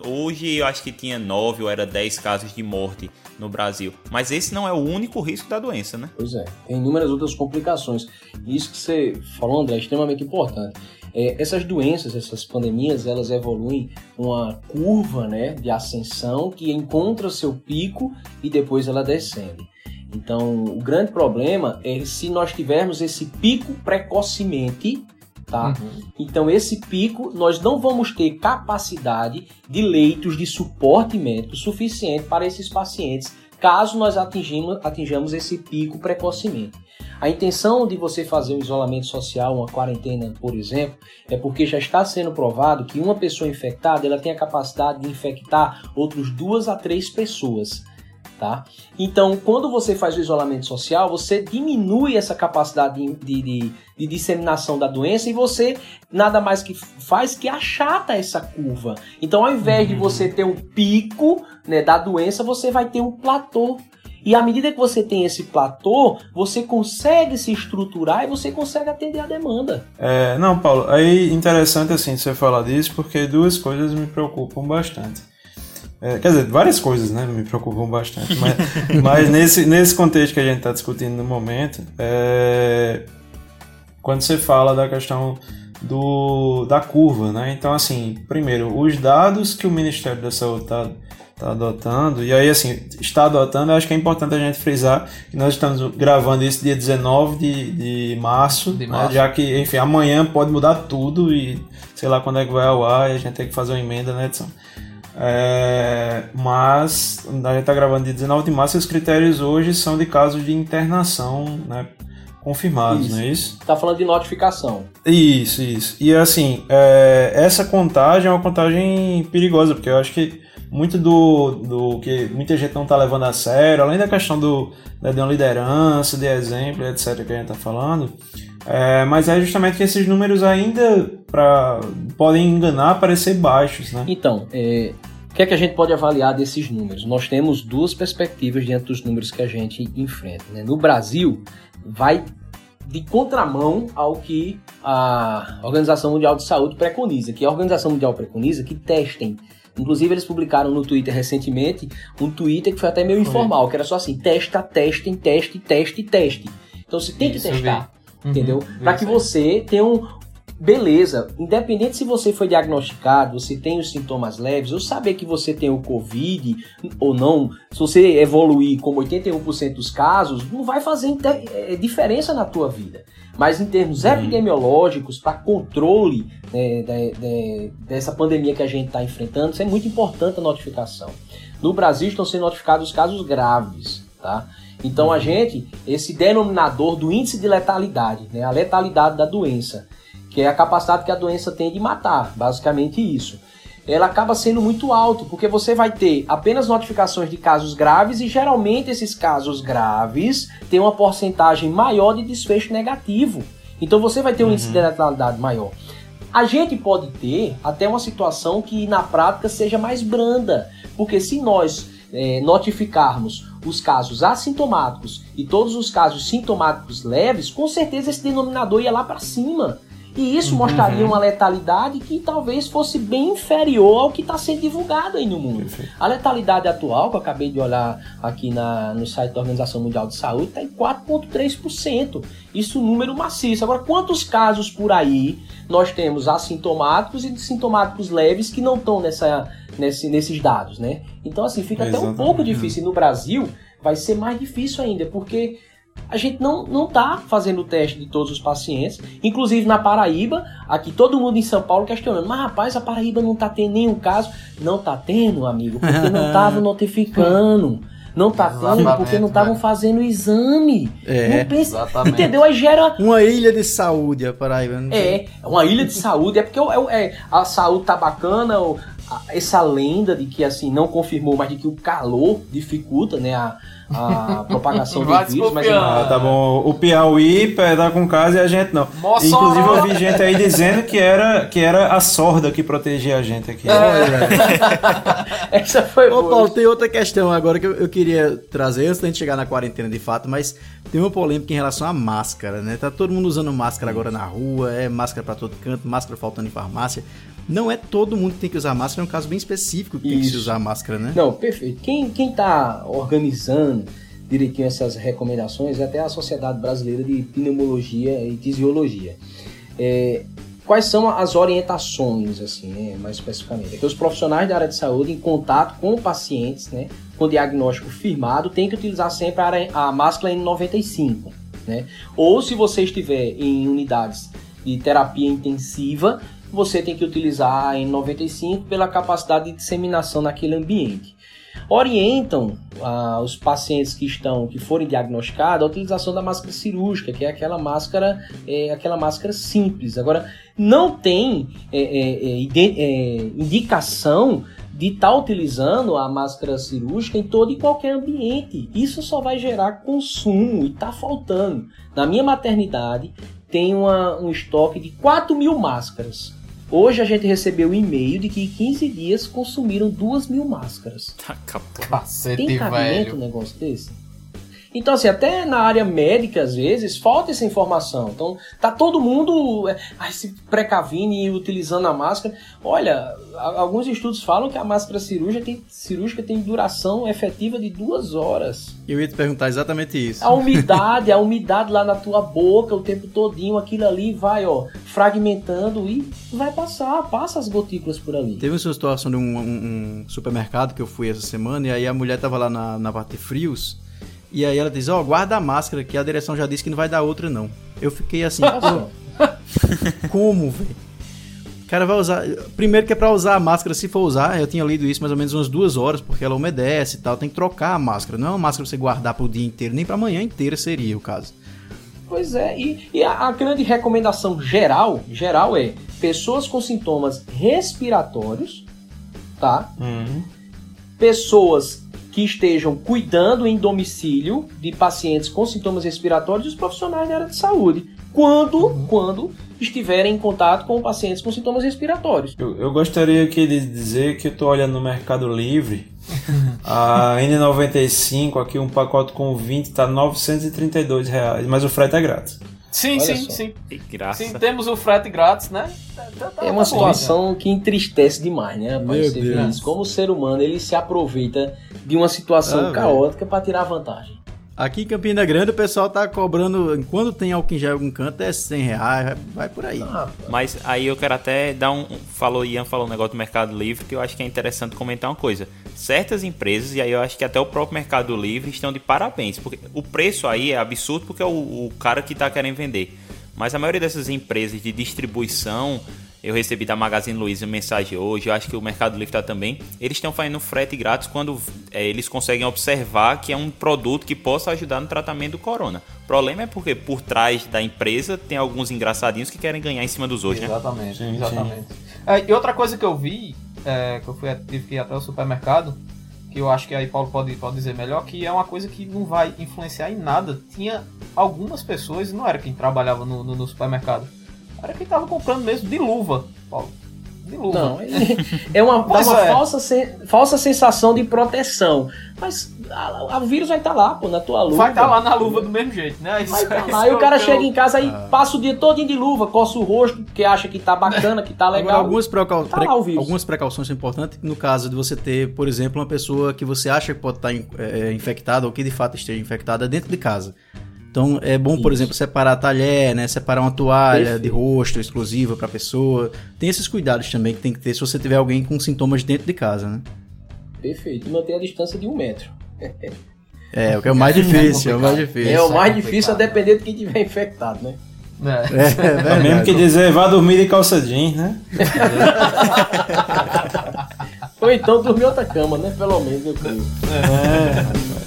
[SPEAKER 9] hoje eu acho que tinha 9 ou era 10 casos de morte no Brasil, mas esse não é o único risco da doença, né?
[SPEAKER 8] Pois é, tem inúmeras outras complicações. Isso que você falou, André, é extremamente importante. É, essas doenças, essas pandemias, elas evoluem uma curva né, de ascensão que encontra seu pico e depois ela descende. Então, o grande problema é se nós tivermos esse pico precocemente, tá? Então, esse pico, nós não vamos ter capacidade de leitos de suporte médico suficiente para esses pacientes, caso nós atingimos, atinjamos esse pico precocemente. A intenção de você fazer um isolamento social, uma quarentena, por exemplo, é porque já está sendo provado que uma pessoa infectada ela tem a capacidade de infectar outros duas a três pessoas. Tá? Então, quando você faz o isolamento social, você diminui essa capacidade de, de- de- disseminação da doença e você nada mais que faz que achata essa curva. Então, ao invés de você ter um pico né, da doença, você vai ter um platô. E à medida que você tem esse platô, você consegue se estruturar e você consegue atender a demanda.
[SPEAKER 3] É, não, Paulo, aí interessante assim você falar disso, porque duas coisas me preocupam bastante. É, quer dizer, várias coisas, né, me preocupam bastante, mas, mas nesse, nesse contexto que a gente está discutindo no momento, é, quando você fala da questão do, da curva, né, então assim, primeiro, os dados que o Ministério da Saúde está tá adotando, e aí assim, está adotando, eu acho que é importante a gente frisar que nós estamos gravando isso dia 19 de, de março,
[SPEAKER 6] De
[SPEAKER 3] né,
[SPEAKER 6] março.
[SPEAKER 3] já que, enfim, amanhã pode mudar tudo e sei lá quando é que vai ao ar e a gente tem que fazer uma emenda na edição. É, mas a gente está gravando dia 19 de março e os critérios hoje são de casos de internação né, confirmados,
[SPEAKER 8] Isso.
[SPEAKER 3] não é isso?
[SPEAKER 8] Tá falando de notificação.
[SPEAKER 3] Isso, isso. E assim, é, essa contagem é uma contagem perigosa, porque eu acho que muito do, do que muita gente não está levando a sério, além da questão do, né, de uma liderança, de exemplo, etc., que a gente está falando, é, mas é justamente que esses números ainda pra, podem enganar, parecer baixos, né?
[SPEAKER 8] Então, é, o que é que a gente pode avaliar desses números? Nós temos duas perspectivas diante dos números que a gente enfrenta. né? No Brasil, vai de contramão ao que a Organização Mundial de Saúde preconiza, que a Organização Mundial preconiza que testem. Inclusive, eles publicaram no Twitter recentemente um Twitter que foi até meio informal, que era só assim: testa, testem, teste, teste, teste. Então você tem que
[SPEAKER 6] Isso,
[SPEAKER 8] testar,
[SPEAKER 6] vi.
[SPEAKER 8] entendeu?
[SPEAKER 6] Uhum,
[SPEAKER 8] Para que você tenha um, beleza, independente se você foi diagnosticado, você tem os sintomas leves, ou saber que você tem o Covid ou não, se você evoluir como 81% dos casos, não vai fazer eh, diferença na tua vida. Mas em termos epidemiológicos, para controle né, da- da- dessa pandemia que a gente está enfrentando, isso é muito importante a notificação. No Brasil estão sendo notificados os casos graves, tá? Então a gente, esse denominador do índice de letalidade, né, a letalidade da doença, que é a capacidade que a doença tem de matar, basicamente isso. ela acaba sendo muito alto, porque você vai ter apenas notificações de casos graves e geralmente esses casos graves têm uma porcentagem maior de desfecho negativo. Então você vai ter um índice de letalidade maior. A gente pode ter até uma situação que na prática seja mais branda, porque se nós é, notificarmos os casos assintomáticos e todos os casos sintomáticos leves, com certeza esse denominador ia lá para cima. E isso mostraria uma letalidade que talvez fosse bem inferior ao que está sendo divulgado aí no mundo. A letalidade atual, que eu acabei de olhar aqui na, no site da Organização Mundial de Saúde, está em 4,3%. Isso número maciço. Agora, quantos casos por aí nós temos assintomáticos e sintomáticos leves que não estão nessa, nesse, nesses dados, né? Então, assim, fica até um pouco difícil. E no Brasil, vai ser mais difícil ainda, porque a gente não, não tá fazendo o teste de todos os pacientes. Inclusive na Paraíba, aqui todo mundo em São Paulo questionando, mas rapaz, a Paraíba não tá tendo nenhum caso. Não tá tendo, amigo, porque não estavam notificando. Não tá tendo porque não estavam fazendo o exame.
[SPEAKER 7] É.
[SPEAKER 6] Exatamente.
[SPEAKER 8] entendeu? Aí gera
[SPEAKER 7] Uma ilha de saúde, a Paraíba. não
[SPEAKER 8] é, uma ilha de saúde. É porque é, é- a saúde tá bacana, o- a- essa lenda de que assim não confirmou, mas de que o calor dificulta, né, a, a propagação do vírus. Mas
[SPEAKER 6] desconfiando.
[SPEAKER 3] Ah, tá bom. O Piauí tá com casa e a gente não.
[SPEAKER 6] Mossoró.
[SPEAKER 3] Inclusive eu vi gente aí dizendo que era, que era a sorda que protegia a gente aqui.
[SPEAKER 8] essa foi
[SPEAKER 7] Ô
[SPEAKER 8] boa.
[SPEAKER 7] Paulo, tem outra questão agora que eu, eu queria trazer antes da gente chegar na quarentena de fato, mas tem uma polêmica em relação à máscara, né? Tá todo mundo usando máscara agora na rua, é máscara pra todo canto, máscara faltando em farmácia. Não é todo mundo que tem que usar máscara, é um caso bem específico que tem que se
[SPEAKER 8] Isso.
[SPEAKER 7] usar máscara, né?
[SPEAKER 8] Não, perfeito. Quem, quem tá organizando direitinho essas recomendações é até a Sociedade Brasileira de Pneumologia e Fisiologia. É, quais são as orientações, assim, né, mais especificamente? É que os profissionais da área de saúde, em contato com pacientes, né, com diagnóstico firmado, têm que utilizar sempre a, a máscara N95, né? Ou se você estiver em unidades de terapia intensiva, você tem que utilizar a N95 pela capacidade de disseminação naquele ambiente. Orientam ah, os pacientes que estão, que forem diagnosticados, a utilização da máscara cirúrgica, que é aquela máscara, é, aquela máscara simples. Agora, não tem é, é, é, é, indicação de estar utilizando a máscara cirúrgica em todo e qualquer ambiente. Isso só vai gerar consumo e está faltando. Na minha maternidade tem uma- um estoque de 4 mil máscaras. Hoje a gente recebeu um e-mail de que em 15 dias consumiram 2 mil máscaras.
[SPEAKER 9] Taca, porra.
[SPEAKER 6] Cacete,
[SPEAKER 8] Tem cabimento um
[SPEAKER 6] velho.
[SPEAKER 8] negócio desse? Então, assim, até na área médica, às vezes, falta essa informação. Então, tá todo mundo é, se precavindo e utilizando a máscara. Olha, alguns estudos falam que a máscara cirúrgica tem, cirúrgica tem duração efetiva de duas horas.
[SPEAKER 7] Eu ia te perguntar exatamente isso.
[SPEAKER 8] A umidade, a umidade lá na tua boca o tempo todinho, aquilo ali vai, ó, fragmentando e vai passar, passa as gotículas por ali.
[SPEAKER 7] Teve uma situação de um, um- um supermercado que eu fui essa semana e aí a mulher tava lá na, na parte de frios e aí ela diz, ó, guarda a máscara que a direção já disse que não vai dar outra não. Eu fiquei assim, pô, como, velho? O cara vai usar. Primeiro que é pra usar a máscara, se for usar, eu tinha lido isso mais ou menos umas duas horas, porque ela umedece e tal. Tem que trocar a máscara. Não é uma máscara pra você guardar pro dia inteiro, nem pra manhã inteira seria o caso.
[SPEAKER 8] Pois é, e, e a, a grande recomendação geral, geral é pessoas com sintomas respiratórios, tá?
[SPEAKER 3] Uhum.
[SPEAKER 8] Pessoas que estejam cuidando em domicílio de pacientes com sintomas respiratórios e os profissionais da área de saúde. Quando, quando estiverem em contato com pacientes com sintomas respiratórios.
[SPEAKER 3] Eu, eu gostaria aqui de dizer que eu tô olhando no Mercado Livre. A N95, aqui um pacote com 20 tá 932 reais, mas o frete é grátis.
[SPEAKER 6] Sim,
[SPEAKER 8] Olha
[SPEAKER 6] sim,
[SPEAKER 8] só.
[SPEAKER 6] sim.
[SPEAKER 9] Que graça.
[SPEAKER 6] Sim, temos o frete grátis, né? Tá- tá- tá
[SPEAKER 8] É uma situação que entristece demais, né, rapaz? Como o ser humano ele se aproveita de uma situação
[SPEAKER 7] Ah,
[SPEAKER 8] caótica para tirar vantagem.
[SPEAKER 7] Aqui em Campina Grande o pessoal tá cobrando, quando tem álcool em gel em algum canto, é 100 reais, vai- por aí.
[SPEAKER 8] Ah,
[SPEAKER 9] Mas aí eu quero até dar um. Falou, Ian falou um negócio do Mercado Livre que eu acho que é interessante comentar uma coisa. Certas empresas, e aí eu acho que até o próprio Mercado Livre estão de parabéns. Porque o preço aí é absurdo porque é o, o cara que está querendo vender. Mas a maioria dessas empresas de distribuição, eu recebi da Magazine Luiza uma mensagem hoje, eu acho que o Mercado Livre está também. Eles estão fazendo frete grátis quando é, eles conseguem observar que é um produto que possa ajudar no tratamento do corona. O problema é porque por trás da empresa tem alguns engraçadinhos que querem ganhar em cima dos outros, né?
[SPEAKER 6] Exatamente,
[SPEAKER 3] Sim,
[SPEAKER 6] exatamente. É, e outra coisa que eu vi é, que eu fui, tive que ir até o supermercado, que eu acho que aí Paulo pode, pode dizer melhor, que é uma coisa que não vai influenciar em nada. Tinha algumas pessoas, não era quem trabalhava no, no, no supermercado, era quem tava comprando mesmo de luva, Paulo. De luva.
[SPEAKER 8] Não, é uma, dá uma
[SPEAKER 6] é.
[SPEAKER 8] falsa, sen- falsa sensação de proteção. Mas a- a- o vírus vai estar lá, pô, na tua luva.
[SPEAKER 6] Vai estar lá na luva do mesmo jeito, né? Isso-
[SPEAKER 8] Vai tá
[SPEAKER 6] isso
[SPEAKER 8] lá. Aí
[SPEAKER 6] é
[SPEAKER 8] o cara chega em casa e passa o dia todo de luva, coça o rosto, porque acha que tá bacana, que tá
[SPEAKER 7] Agora,
[SPEAKER 8] legal.
[SPEAKER 7] algumas, precau-
[SPEAKER 8] Tá lá
[SPEAKER 7] algumas precauções são importantes no caso de você ter, por exemplo, uma pessoa que você acha que pode estar in- é, infectada ou que de fato esteja infectada dentro de casa. Então é bom, por
[SPEAKER 8] Isso.
[SPEAKER 7] exemplo, separar talher, né? Separar uma toalha
[SPEAKER 8] Perfeito.
[SPEAKER 7] de rosto exclusiva para pessoa. Tem esses cuidados também que tem que ter se você tiver alguém com sintomas dentro de casa, né?
[SPEAKER 8] Perfeito. E manter a distância de um metro.
[SPEAKER 7] É, o que é o mais difícil, é o mais difícil.
[SPEAKER 8] É o mais
[SPEAKER 6] complicado.
[SPEAKER 8] difícil a depender de quem tiver infectado, né?
[SPEAKER 6] É.
[SPEAKER 7] É, é
[SPEAKER 3] É mesmo que dizer, vá dormir de calça jeans, né?
[SPEAKER 8] Ou então dormir outra cama, né? Pelo menos, eu creio.
[SPEAKER 3] É.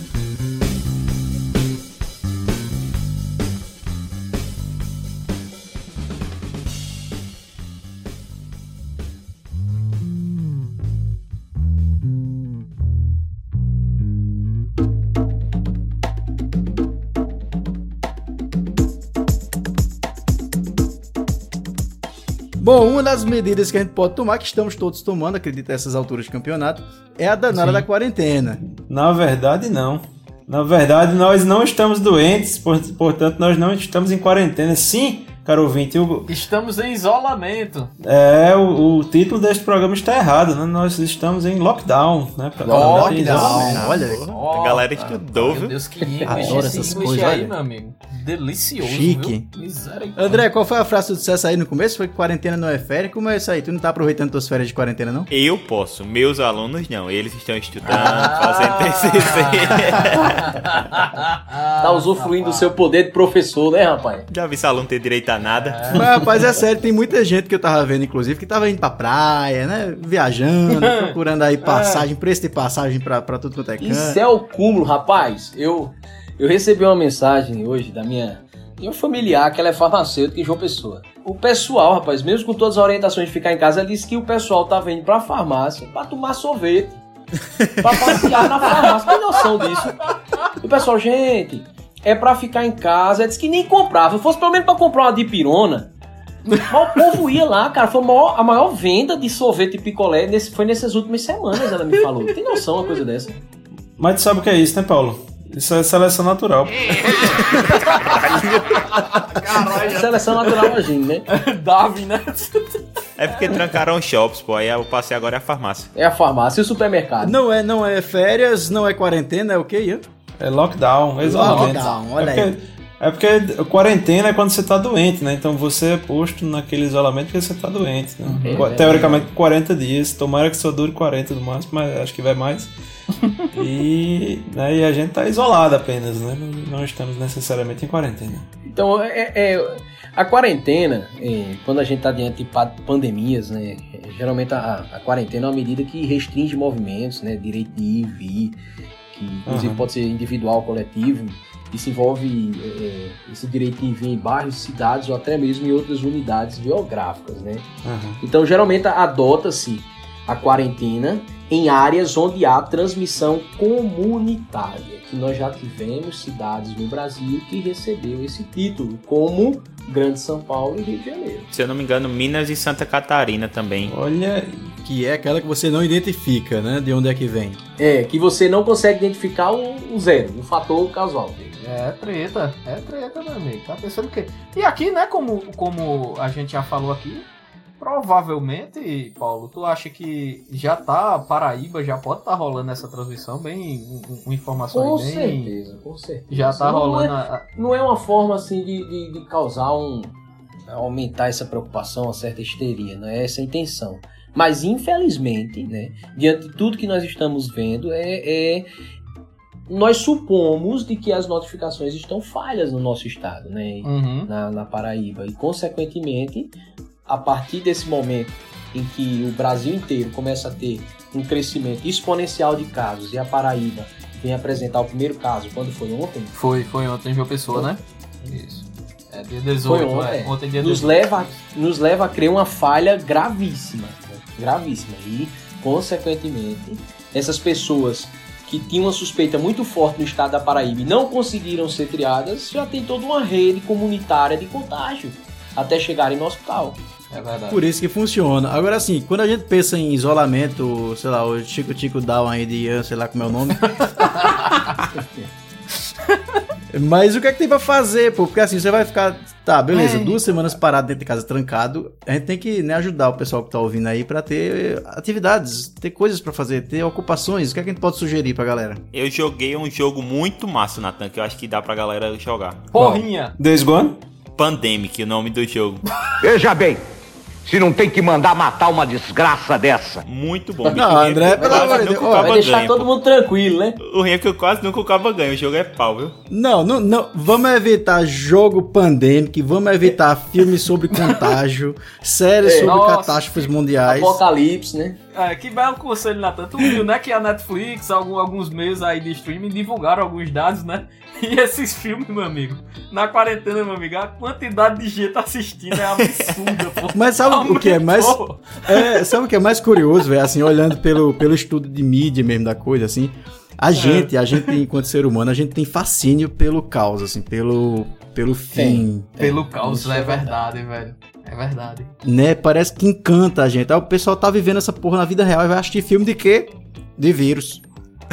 [SPEAKER 7] Bom, uma das medidas que a gente pode tomar, que estamos todos tomando, acredito, essas alturas de campeonato, é a danada da quarentena.
[SPEAKER 3] Na verdade, não. Na verdade, nós não estamos doentes, por- portanto, nós não estamos em quarentena. Sim, caro ouvinte, o,
[SPEAKER 6] Estamos em isolamento.
[SPEAKER 3] é, o, o título deste programa está errado, né? Nós estamos em lockdown, né? Pra-
[SPEAKER 7] Lockdown, olha.
[SPEAKER 9] A galera estudou,
[SPEAKER 6] Meu
[SPEAKER 9] viu?
[SPEAKER 6] Deus, que inglês
[SPEAKER 7] Adoro essas coisas,
[SPEAKER 6] aí,
[SPEAKER 7] olha.
[SPEAKER 6] meu amigo. Delicioso,
[SPEAKER 7] Chique. André, qual foi a frase tu dissesse aí no começo? Foi que quarentena não é férias? Como é isso aí? Tu não tá aproveitando tuas férias de quarentena, não?
[SPEAKER 9] Eu posso, meus alunos não. Eles estão estudando, fazendo TCC.
[SPEAKER 8] Tá usufruindo do seu poder de professor, né, rapaz?
[SPEAKER 9] Já vi esse aluno ter direito a nada.
[SPEAKER 7] Mas, rapaz, é sério, tem muita gente que eu tava vendo, inclusive, que tava indo pra praia, né? Viajando, procurando aí passagem, preço de passagem pra, pra tudo quanto é canto.
[SPEAKER 8] Isso é o cúmulo, rapaz. Eu, eu recebi uma mensagem hoje da minha, minha familiar, que ela é farmacêutica em João Pessoa. O pessoal, rapaz, mesmo com todas as orientações de ficar em casa, disse que o pessoal tava indo pra farmácia pra tomar sorvete. pra passear na farmácia. Tem noção disso? E o pessoal, gente, é pra ficar em casa. Ela disse que nem comprava. Se fosse pelo menos pra comprar uma dipirona. Mas o povo ia lá, cara. Foi a maior, a maior venda de sorvete e picolé nesse, foi nessas últimas semanas, ela me falou. Tem noção uma coisa dessa?
[SPEAKER 3] Mas tu sabe o que é isso, né, Paulo? Isso é seleção natural.
[SPEAKER 8] Seleção natural agindo, né?
[SPEAKER 6] Darwin, né?
[SPEAKER 9] É porque trancaram os shops, pô. Aí eu passei agora é a farmácia.
[SPEAKER 8] É a farmácia e o supermercado.
[SPEAKER 7] Não é, não é férias, não é quarentena, é o quê, Ian?
[SPEAKER 3] É lockdown, exatamente.
[SPEAKER 7] Lockdown, olha
[SPEAKER 3] é
[SPEAKER 7] aí.
[SPEAKER 3] porque, é porque quarentena é quando você tá doente, né? Então você é posto naquele isolamento porque você tá doente. Né? Qu- Teoricamente 40 dias, tomara que só dure 40 no máximo, mas acho que vai mais. e, né, e a gente tá isolado apenas, né? Não, estamos necessariamente em quarentena.
[SPEAKER 8] Então, é, é- a quarentena, é, quando a gente está diante de pa- pandemias, né? é, Geralmente a, a quarentena é uma medida que restringe movimentos, né? Direito de ir e vir, que inclusive
[SPEAKER 3] Uhum.
[SPEAKER 8] pode ser individual, coletivo. Isso envolve é, é, esse direito de ir e vir em bairros, cidades ou até mesmo em outras unidades geográficas, né?
[SPEAKER 3] Uhum.
[SPEAKER 8] Então, geralmente adota-se a quarentena em áreas onde há transmissão comunitária, que nós já tivemos cidades no Brasil que recebeu esse título, como Grande São Paulo e Rio de Janeiro.
[SPEAKER 9] Se eu não me engano, Minas e Santa Catarina também.
[SPEAKER 3] Olha,
[SPEAKER 7] Que é aquela que você não identifica, né? De onde é que vem.
[SPEAKER 8] É, que você não consegue identificar o, o zero, o fator casual.
[SPEAKER 6] É treta, é treta, meu amigo. Tá pensando o quê? E aqui, né, como, como a gente já falou aqui, provavelmente, Paulo, tu acha que já tá, Paraíba já pode estar rolando essa transmissão bem, um- uma informação
[SPEAKER 8] Com
[SPEAKER 6] aí bem...
[SPEAKER 8] certeza, com certeza.
[SPEAKER 6] Já tá
[SPEAKER 8] Não
[SPEAKER 6] rolando
[SPEAKER 8] é-
[SPEAKER 6] a, a-
[SPEAKER 8] não é uma forma assim de, de, de causar um. aumentar essa preocupação, uma certa histeria, não é essa a intenção. Mas infelizmente, né, diante de tudo que nós estamos vendo, é, é- nós supomos de que as notificações estão falhas no nosso estado, né,
[SPEAKER 6] Uhum.
[SPEAKER 8] na, na Paraíba. E consequentemente, a partir desse momento em que o Brasil inteiro começa a ter um crescimento exponencial de casos e a Paraíba vem apresentar o primeiro caso quando foi ontem,
[SPEAKER 6] Foi, foi ontem em João Pessoa, né? Isso. É dia 18,
[SPEAKER 8] Foi ontem,
[SPEAKER 6] é. Ontem dia
[SPEAKER 8] nos
[SPEAKER 6] 18.
[SPEAKER 8] leva, nos leva a crer uma falha gravíssima. Gravíssima. E consequentemente, essas pessoas que tinham uma suspeita muito forte no estado da Paraíba e não conseguiram ser triadas, já tem toda uma rede comunitária de contágio até chegarem no hospital.
[SPEAKER 6] É verdade.
[SPEAKER 7] Por isso que funciona. Agora, assim, quando a gente pensa em isolamento, sei lá, o Chico Chico Down aí de Ian, sei lá como é o nome. Mas o que é que tem pra fazer, pô? Porque assim, você vai ficar. Tá, beleza,
[SPEAKER 6] É.
[SPEAKER 7] duas semanas parado dentro de casa trancado. A gente tem que né, ajudar o pessoal que tá ouvindo aí pra ter atividades, ter coisas pra fazer, ter ocupações. O que é que a gente pode sugerir pra galera?
[SPEAKER 9] Eu joguei um jogo muito massa, Natan, que eu acho que dá pra galera jogar.
[SPEAKER 6] Porrinha.
[SPEAKER 3] Days Gone?
[SPEAKER 9] Pandemic, o nome do jogo.
[SPEAKER 11] Veja bem, se não tem que mandar matar uma desgraça dessa.
[SPEAKER 9] Muito bom.
[SPEAKER 7] Não, André, pelo amor de Deus,
[SPEAKER 8] Vai deixar
[SPEAKER 9] ganha,
[SPEAKER 8] todo
[SPEAKER 9] pô.
[SPEAKER 8] mundo tranquilo, né?
[SPEAKER 9] O é eu quase nunca o Caba ganha. O jogo é pau, viu?
[SPEAKER 7] Não, não, não. Vamos evitar jogo pandêmico, vamos evitar filmes sobre contágio, séries
[SPEAKER 8] É,
[SPEAKER 7] sobre
[SPEAKER 6] nossa.
[SPEAKER 7] catástrofes mundiais.
[SPEAKER 8] Apocalipse, né?
[SPEAKER 6] É, que belo conselho, Natan. Tu viu, né, que a Netflix, algum- alguns meses aí de streaming, divulgaram alguns dados, né? E esses filmes, meu amigo, na quarentena, meu amigo, a quantidade de gente assistindo é absurda, pô.
[SPEAKER 7] Mas sabe o que é mais.
[SPEAKER 6] Aumentou.
[SPEAKER 7] É, sabe o que é mais curioso, velho? Assim, olhando pelo, pelo estudo de mídia mesmo da coisa, assim. A gente, a gente, enquanto ser humano, a gente tem fascínio pelo caos, assim, pelo, pelo fim.
[SPEAKER 6] Pelo caos,
[SPEAKER 8] isso
[SPEAKER 6] é
[SPEAKER 8] é
[SPEAKER 6] verdade, velho. É verdade.
[SPEAKER 7] Né? Parece que encanta a gente. Aí o pessoal tá vivendo essa porra na vida real e vai assistir filme de quê? De vírus.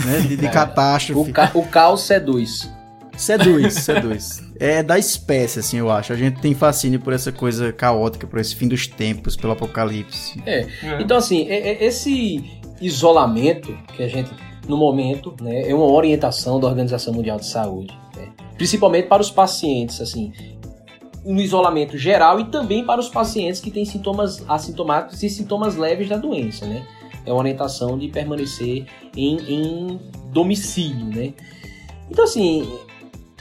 [SPEAKER 7] Né? De, de
[SPEAKER 8] O,
[SPEAKER 7] catástrofe.
[SPEAKER 8] ca o caos seduz.
[SPEAKER 7] Seduz, seduz. É da espécie, assim, eu acho. A gente tem fascínio por essa coisa caótica, por esse fim dos tempos, pelo apocalipse.
[SPEAKER 8] É. Então, assim, é- é- esse isolamento que a gente, no momento, né, é uma orientação da Organização Mundial de Saúde, né, principalmente para os pacientes, assim, no isolamento geral e também para os pacientes que têm sintomas assintomáticos e sintomas leves da doença, né? É uma orientação de permanecer em, em domicílio, né? Então, assim,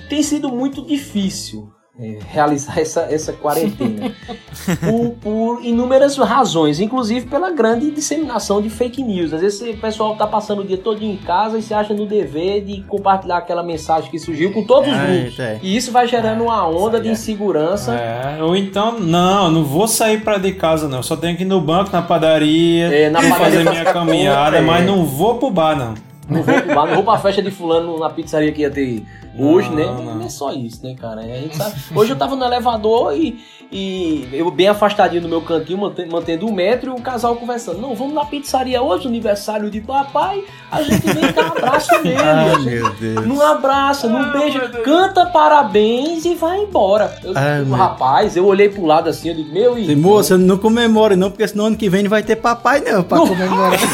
[SPEAKER 8] tem sido muito difícil é, realizar essa, essa quarentena por, por inúmeras razões, inclusive pela grande disseminação de fake news. Às vezes o pessoal tá passando o dia todo em casa e se acha no dever de compartilhar aquela mensagem que surgiu com todos os
[SPEAKER 7] É,
[SPEAKER 8] grupos.
[SPEAKER 7] é.
[SPEAKER 8] E isso vai gerando uma onda de insegurança.
[SPEAKER 3] É, ou então, não, não vou sair pra de casa, não. Só tenho que ir no banco, na padaria,
[SPEAKER 8] É, na padaria
[SPEAKER 3] fazer minha caminhada,
[SPEAKER 8] é.
[SPEAKER 3] mas não vou pro bar, não.
[SPEAKER 8] Não vou pro bar, não vou pra festa de fulano na pizzaria que ia ter hoje,
[SPEAKER 3] Não,
[SPEAKER 8] né?
[SPEAKER 3] não.
[SPEAKER 8] Não. é só isso, né, cara? Sabe- Hoje eu tava no elevador e, e eu bem afastadinho no meu cantinho, manten- mantendo um metro, e o casal conversando. Não, vamos na pizzaria hoje, aniversário de papai. A gente vem dar um abraço nele.
[SPEAKER 7] Ai, meu Deus.
[SPEAKER 8] não abraça, não
[SPEAKER 6] Ah,
[SPEAKER 8] beija,
[SPEAKER 6] Deus.
[SPEAKER 8] canta parabéns e vai embora. Eu,
[SPEAKER 7] Ai,
[SPEAKER 8] rapaz, eu olhei pro lado assim, eu digo, meu
[SPEAKER 7] E,
[SPEAKER 8] e.
[SPEAKER 7] moça, não comemore não, porque senão ano que vem não vai ter papai não, pra comemorar.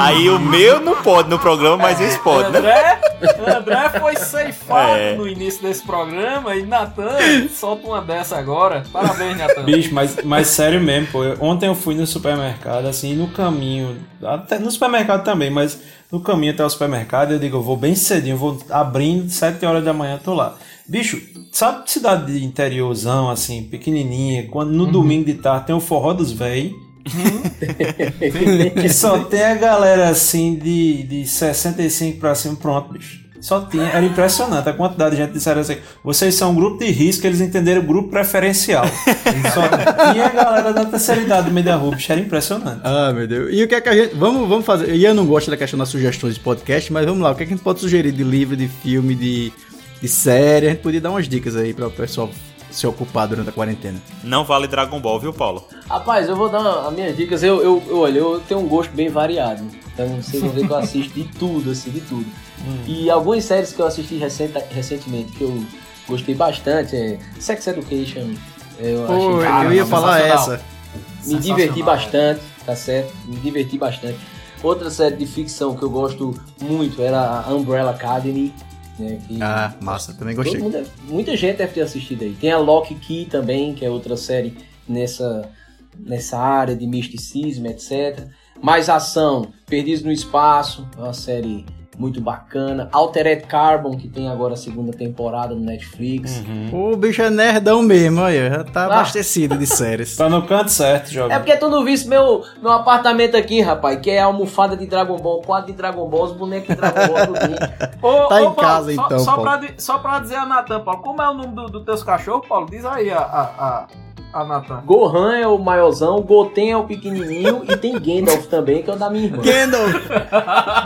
[SPEAKER 9] Aí o meu não pode no programa, mas esse pode, né?
[SPEAKER 6] André, André foi ceifado
[SPEAKER 9] É.
[SPEAKER 6] no início desse programa e Natan solta uma dessa agora. Parabéns, Natan.
[SPEAKER 3] Bicho, mas, mas sério mesmo, pô. Ontem eu fui no supermercado, assim, no caminho. Até no supermercado também, mas no caminho até o supermercado, eu digo, eu vou bem cedinho, eu vou abrindo, 7 horas da manhã, tô lá. Bicho, sabe cidade de interiorzão, assim, pequenininha, quando no domingo de tarde tem o forró dos véi. que só tem a galera assim de, de 65 pra cima, pronto, bicho. Só tinha, era impressionante a quantidade de gente disseram assim: vocês são um grupo de risco, eles entenderam o grupo preferencial. Só tinha a galera da terceira idade do meio da rua, bicho, era impressionante.
[SPEAKER 7] ah, meu Deus. E o que é que a gente. Vamos, vamos fazer. E eu não gosto da questão das sugestões de podcast, mas vamos lá. O que é que a gente pode sugerir de livro, de filme, de, de série? A gente podia dar umas dicas aí para o pessoal se ocupar durante a quarentena.
[SPEAKER 9] Não vale Dragon Ball, viu, Paulo?
[SPEAKER 8] Rapaz, eu vou dar as minhas dicas. Eu, eu, eu, olha, eu tenho um gosto bem variado. Então vocês vão ver que eu assisto de tudo, assim, de tudo. E algumas séries que eu assisti recenta- recentemente que eu gostei bastante é Sex Education. Eu
[SPEAKER 7] Pô,
[SPEAKER 8] achei
[SPEAKER 7] eu ia falar essa.
[SPEAKER 8] Me diverti bastante, tá certo? Me diverti bastante. Outra série de ficção que eu gosto muito era a Umbrella Academy. Né, que
[SPEAKER 7] Ah, massa, também gostei.
[SPEAKER 8] mundo deve- muita gente deve ter assistido aí. Tem a Lock Key também, que é outra série nessa, nessa área de misticismo, etc. Mais ação, Perdidos no Espaço, é uma série muito bacana. Altered Carbon, que tem agora a segunda temporada no Netflix.
[SPEAKER 7] O bicho é nerdão mesmo, olha. Já tá
[SPEAKER 8] Ah.
[SPEAKER 7] abastecido de séries.
[SPEAKER 3] Tá no canto certo,
[SPEAKER 8] É
[SPEAKER 3] jovem.
[SPEAKER 8] porque tu não visse meu, meu apartamento aqui, rapaz, que é a almofada de Dragon Ball, quadro de Dragon Ball, os bonecos de Dragon Ball.
[SPEAKER 6] Ô,
[SPEAKER 7] Tá em
[SPEAKER 6] Paulo,
[SPEAKER 7] casa,
[SPEAKER 6] só,
[SPEAKER 7] então,
[SPEAKER 6] Só
[SPEAKER 7] Paulo.
[SPEAKER 6] pra, só pra dizer a Natan, Paulo, como é o nome dos do teus cachorros, Paulo? Diz aí a, a, a, a Natan.
[SPEAKER 8] Gohan é o maiorzão, Goten é o pequenininho e tem Gandalf também, que é o da minha irmã.
[SPEAKER 7] Gandalf!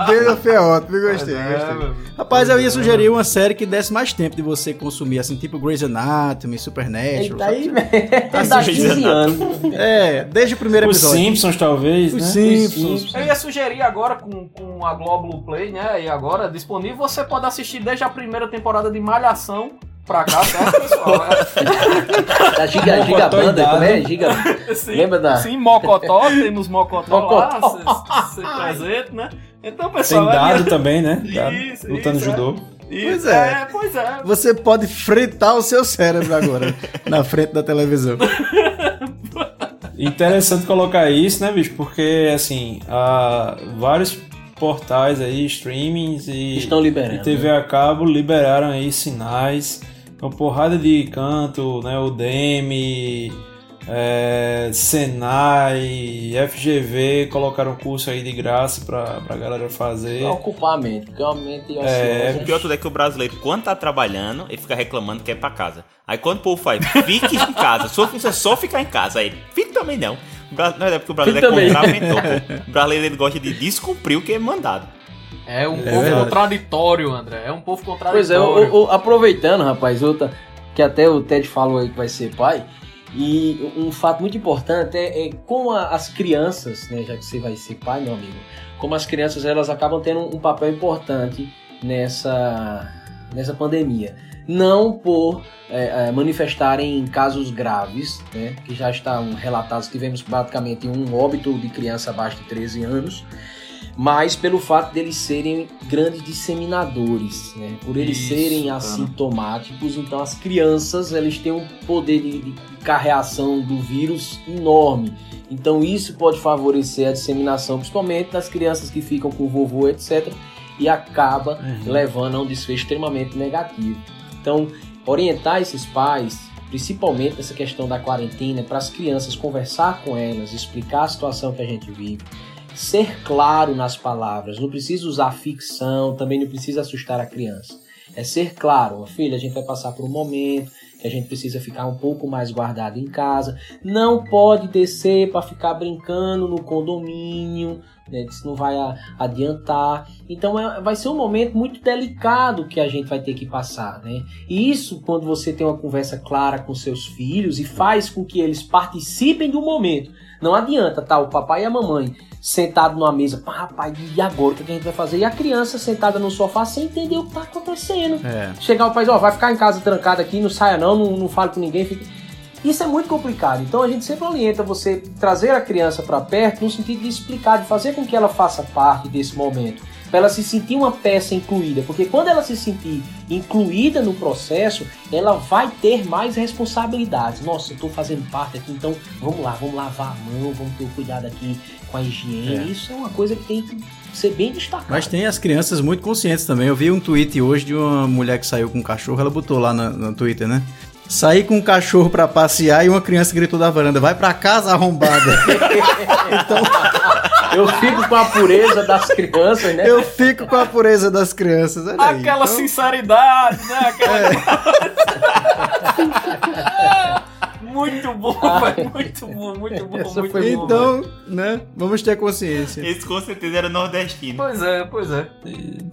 [SPEAKER 7] Gandalf é ótimo, eu gostei,
[SPEAKER 6] É,
[SPEAKER 7] gostei. Rapaz, eu ia sugerir uma série que desse mais tempo de você consumir, assim, tipo Grey's Anatomy, Supernatural.
[SPEAKER 8] Eita aí,
[SPEAKER 7] sabe?
[SPEAKER 8] velho. Dá 15 anos.
[SPEAKER 7] É, desde o primeiro
[SPEAKER 3] Os
[SPEAKER 7] episódio.
[SPEAKER 3] Simpsons, talvez,
[SPEAKER 7] Os
[SPEAKER 3] né?
[SPEAKER 7] Simpsons.
[SPEAKER 6] Eu ia sugerir agora com, com a Global Play, né? E agora disponível, você pode assistir desde a primeira temporada de Malhação pra cá, certo, pessoal?
[SPEAKER 8] Da Giga, Giga Banda, como é? Giga.
[SPEAKER 6] Sim,
[SPEAKER 8] Lembra da.
[SPEAKER 6] Sim, Mocotó, temos Mocotó,
[SPEAKER 8] Mocotó.
[SPEAKER 6] lá, ser presente, né? Então,
[SPEAKER 3] Tem
[SPEAKER 6] pessoal. eu
[SPEAKER 3] dado
[SPEAKER 6] ia-
[SPEAKER 3] também, né? Dado,
[SPEAKER 6] Isso,
[SPEAKER 3] lutando
[SPEAKER 6] isso, é.
[SPEAKER 3] judô.
[SPEAKER 6] Isso,
[SPEAKER 7] Pois é.
[SPEAKER 6] é, pois é.
[SPEAKER 7] Você pode fritar o seu cérebro agora, na frente da televisão.
[SPEAKER 3] Interessante colocar isso, né, bicho? Porque, assim, há vários portais aí, streamings e,
[SPEAKER 8] Estão liberando,
[SPEAKER 3] e TV a cabo liberaram aí sinais. Uma porrada de canto, né? O DEME, é, Senai, FGV colocaram curso aí de graça pra, pra galera fazer.
[SPEAKER 8] Pra ocupar a mente, porque uma mente
[SPEAKER 3] É,
[SPEAKER 8] ociosa.
[SPEAKER 9] O pior tudo é que o brasileiro, quando tá trabalhando, ele fica reclamando que é pra casa. Aí quando o povo faz, fique em casa, sua função é só ficar em casa. Aí, fique também não. Não é porque o brasileiro é contraventor. O brasileiro ele gosta de descumprir o que é mandado.
[SPEAKER 6] É um
[SPEAKER 7] É
[SPEAKER 6] povo
[SPEAKER 7] verdade.
[SPEAKER 6] contraditório, André. É um povo
[SPEAKER 8] Pois
[SPEAKER 6] contraditório.
[SPEAKER 8] é, o- o- aproveitando, rapaz, outra, que até o Ted falou aí que vai ser pai, e um fato muito importante é, é como a- as crianças, né, já que você vai ser pai, meu amigo, como as crianças elas acabam tendo um papel importante nessa, nessa pandemia. Não por é, é, manifestarem casos graves, né, que já estão relatados, tivemos praticamente um óbito de criança abaixo de 13 anos, mas pelo fato deles serem grandes disseminadores, né? por eles
[SPEAKER 6] Isso,
[SPEAKER 8] serem
[SPEAKER 6] cara.
[SPEAKER 8] assintomáticos, então as crianças eles têm um poder de, de carreação do vírus enorme. Então isso pode favorecer a disseminação, principalmente das crianças que ficam com o vovô, etc. E acaba levando a um desfecho extremamente negativo. Então, orientar esses pais, principalmente nessa questão da quarentena, para as crianças conversar com elas, explicar a situação que a gente vive, ser claro nas palavras, não precisa usar ficção, também não precisa assustar a criança. É ser claro, filha, a gente vai passar por um momento que a gente precisa ficar um pouco mais guardado em casa. Não pode descer para ficar brincando no condomínio, né? Isso não vai adiantar. Então é- vai ser um momento muito delicado que a gente vai ter que passar, né? E isso quando você tem uma conversa clara com seus filhos e faz com que eles participem do momento. Não adianta, tá? O papai e a mamãe sentado numa mesa, pá, rapaz, e agora o que a gente vai fazer? E a criança sentada no sofá sem entender o que tá acontecendo.
[SPEAKER 7] É.
[SPEAKER 8] Chegar o pai, ó, vai ficar em casa trancado aqui, não saia não, não, não fale com ninguém, fica... Isso é muito complicado. Então a gente sempre orienta você trazer a criança para perto no sentido de explicar, de fazer com que ela faça parte desse momento, para ela se sentir uma peça incluída, porque quando ela se sentir incluída no processo, ela vai ter mais responsabilidades. Nossa, eu tô fazendo parte aqui, então vamos lá, vamos lavar a mão, vamos ter o cuidado aqui com a higiene.
[SPEAKER 7] É.
[SPEAKER 8] Isso é uma coisa que tem que ser bem destacada.
[SPEAKER 7] Mas tem as crianças muito conscientes também. Eu vi um tweet hoje de uma mulher que saiu com um cachorro, ela botou lá no, no Twitter, né? Saí com um cachorro pra passear e uma criança gritou da varanda: vai pra casa arrombada.
[SPEAKER 8] Eu fico com a pureza das crianças, né?
[SPEAKER 7] Eu fico com a pureza das crianças. Olha aí.
[SPEAKER 6] Aquela
[SPEAKER 7] Então,
[SPEAKER 6] sinceridade, né? Aquela... muito bom, velho. Muito bom, muito bom,
[SPEAKER 8] Essa
[SPEAKER 6] muito bom. velho.
[SPEAKER 7] Então, né? Vamos ter consciência.
[SPEAKER 9] Esse com certeza era nordestino.
[SPEAKER 6] Pois é, pois é.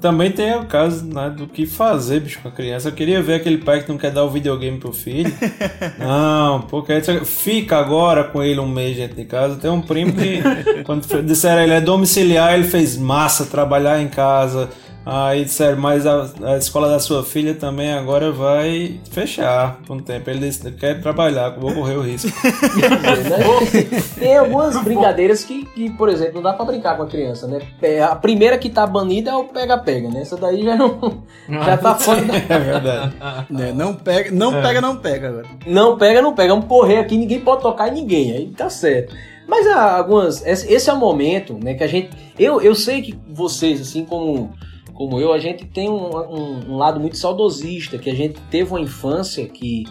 [SPEAKER 3] Também tem o caso né, do que fazer, bicho, com a criança. Eu queria ver aquele pai que não quer dar o videogame pro filho. não, porque aí fica agora com ele um mês dentro de casa. Tem um primo que, quando disseram ele é domiciliar, ele fez massa, trabalhar em casa. Aí disseram, mas a, a escola da sua filha também agora vai fechar por um tempo. Ele disse, quer trabalhar, vou correr o risco.
[SPEAKER 8] Tem algumas brincadeiras que, que, por exemplo, não dá pra brincar com a criança, né? É, A primeira que tá banida é o pega-pega, né? Essa daí já não. Já tá fora da...
[SPEAKER 3] É verdade.
[SPEAKER 7] Né, Não pega, não
[SPEAKER 3] É.
[SPEAKER 7] pega, não pega agora.
[SPEAKER 8] Não pega, não pega. Vamos correr aqui, ninguém pode tocar em ninguém. Aí tá certo. Mas há algumas. Esse esse é o momento, né? Que a gente. Eu, eu sei que vocês, assim como, como eu, a gente tem um, um, um lado muito saudosista, que a gente teve uma infância que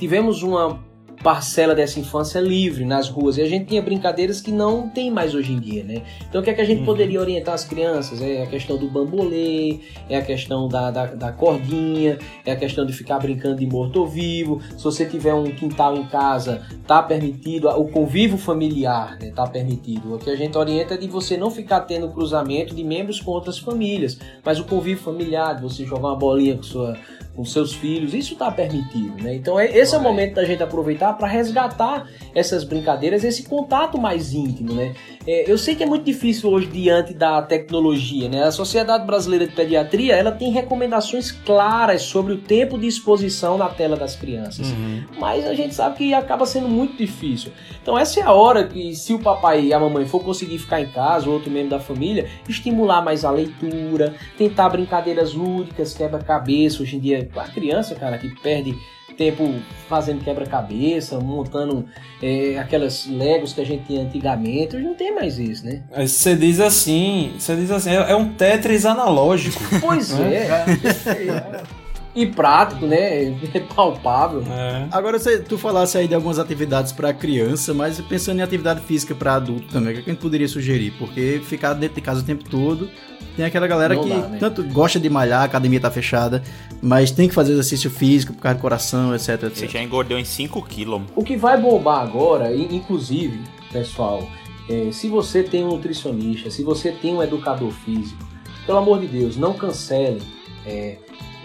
[SPEAKER 8] tivemos uma parcela dessa infância livre nas ruas. E a gente tinha brincadeiras que não tem mais hoje em dia, né? Então o que é que a gente
[SPEAKER 3] Uhum.
[SPEAKER 8] poderia orientar as crianças? É a questão do bambolê, é a questão da, da, da cordinha, é a questão de ficar brincando de morto-vivo. Se você tiver um quintal em casa, tá permitido, o convívio familiar, né, tá permitido. O que a gente orienta é de você não ficar tendo cruzamento de membros com outras famílias, mas o convívio familiar, de você jogar uma bolinha com sua com seus filhos, isso está permitido, né? Então é, esse é o momento da gente aproveitar para resgatar essas brincadeiras, esse contato mais íntimo, né? É, eu sei que é muito difícil hoje diante da tecnologia, né? A Sociedade Brasileira de Pediatria ela tem recomendações claras sobre o tempo de exposição na tela das crianças, mas a gente sabe que acaba sendo muito difícil. Então essa é a hora que se o papai e a mamãe for conseguir ficar em casa, ou outro membro da família, estimular mais a leitura, tentar brincadeiras lúdicas, quebra-cabeça. Hoje em dia, a criança, cara, que perde tempo fazendo quebra-cabeça, montando é, aquelas Legos que a gente tinha antigamente, hoje não tem mais isso, né?
[SPEAKER 3] Aí Você diz assim, você diz assim, é é um Tetris analógico.
[SPEAKER 8] Pois
[SPEAKER 3] né?
[SPEAKER 8] é. E prático, né? É palpável.
[SPEAKER 7] Agora, você, tu falasse aí de algumas atividades para criança, mas pensando em atividade física para adulto também, o que, é que a gente poderia sugerir? Porque ficar dentro de casa o tempo todo, tem aquela galera
[SPEAKER 8] Não
[SPEAKER 7] que
[SPEAKER 8] dá, né?
[SPEAKER 7] tanto gosta de malhar, a academia tá fechada, mas tem que fazer exercício físico por causa do coração, etc, etc.
[SPEAKER 9] Eu já engordei uns 5 quilos.
[SPEAKER 8] O que vai bombar agora, inclusive, pessoal, é, se você tem um nutricionista, se você tem um educador físico, pelo amor de Deus, não cancele. é,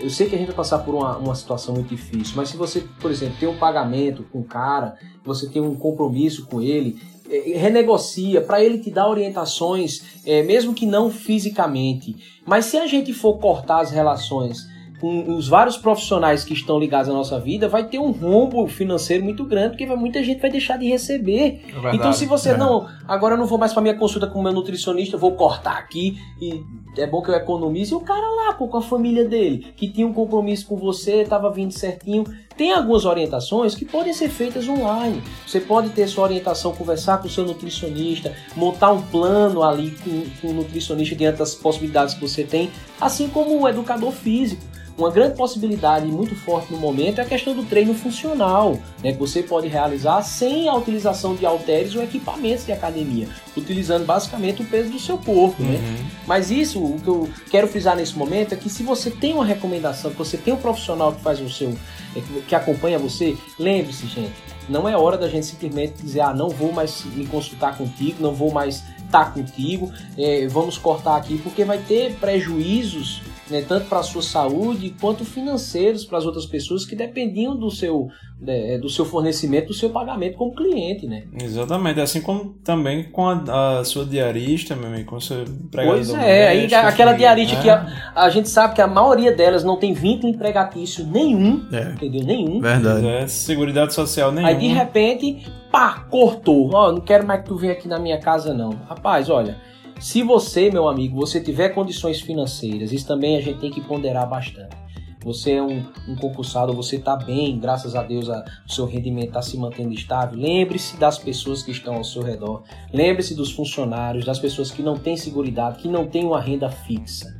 [SPEAKER 8] eu sei que a gente vai passar por uma, uma situação muito difícil, mas se você, por exemplo, tem um pagamento com o cara, você tem um compromisso com ele, é, renegocia para ele te dar orientações, é, mesmo que não fisicamente. Mas se a gente for cortar as relações com os vários profissionais que estão ligados à nossa vida, vai ter um rombo financeiro muito grande, porque vai- muita gente vai deixar de receber.
[SPEAKER 6] verdade.
[SPEAKER 8] então, se você
[SPEAKER 6] É.
[SPEAKER 8] não, agora eu não vou mais para minha consulta com o meu nutricionista, eu vou cortar aqui e é bom que eu economize. E o cara lá, pô, com a família dele, que tinha um compromisso com você, estava vindo certinho. Tem algumas orientações que podem ser feitas online. Você pode ter sua orientação, conversar com o seu nutricionista, montar um plano ali com, com o nutricionista diante das possibilidades que você tem, assim como o educador físico. Uma grande possibilidade muito forte no momento é a questão do treino funcional, né, que você pode realizar sem a utilização de halteres ou equipamentos de academia, utilizando basicamente o peso do seu corpo. Né? Mas isso, o que eu quero frisar nesse momento é que se você tem uma recomendação, que você tem um profissional que faz o seu, é, que- acompanha você, lembre-se, gente, não é hora da gente simplesmente dizer, ah, não vou mais me consultar contigo, não vou mais estar contigo, é, vamos cortar aqui, porque vai ter prejuízos né, tanto para a sua saúde quanto financeiros para as outras pessoas que dependiam do seu, né, do seu fornecimento, do seu pagamento como cliente, né?
[SPEAKER 3] Exatamente, assim como também com a, a sua diarista, meu amigo, com o seu empregado
[SPEAKER 8] Pois é, aí aquela
[SPEAKER 3] que-
[SPEAKER 8] diarista
[SPEAKER 3] né?
[SPEAKER 8] que a, a gente sabe que a maioria delas não tem vínculo empregatício nenhum, entendeu? Nenhum.
[SPEAKER 3] Pois É, seguridade social nenhuma.
[SPEAKER 8] Aí de repente, pá, cortou. Ó, não quero mais que tu venha aqui na minha casa não. Rapaz, olha, se você, meu amigo, você tiver condições financeiras, isso também a gente tem que ponderar bastante. Você é um, um concursado, você está bem, graças a Deus a- o seu rendimento está se mantendo estável. Lembre-se das pessoas que estão ao seu redor. Lembre-se dos funcionários, das pessoas que não têm seguridade, que não têm uma renda fixa.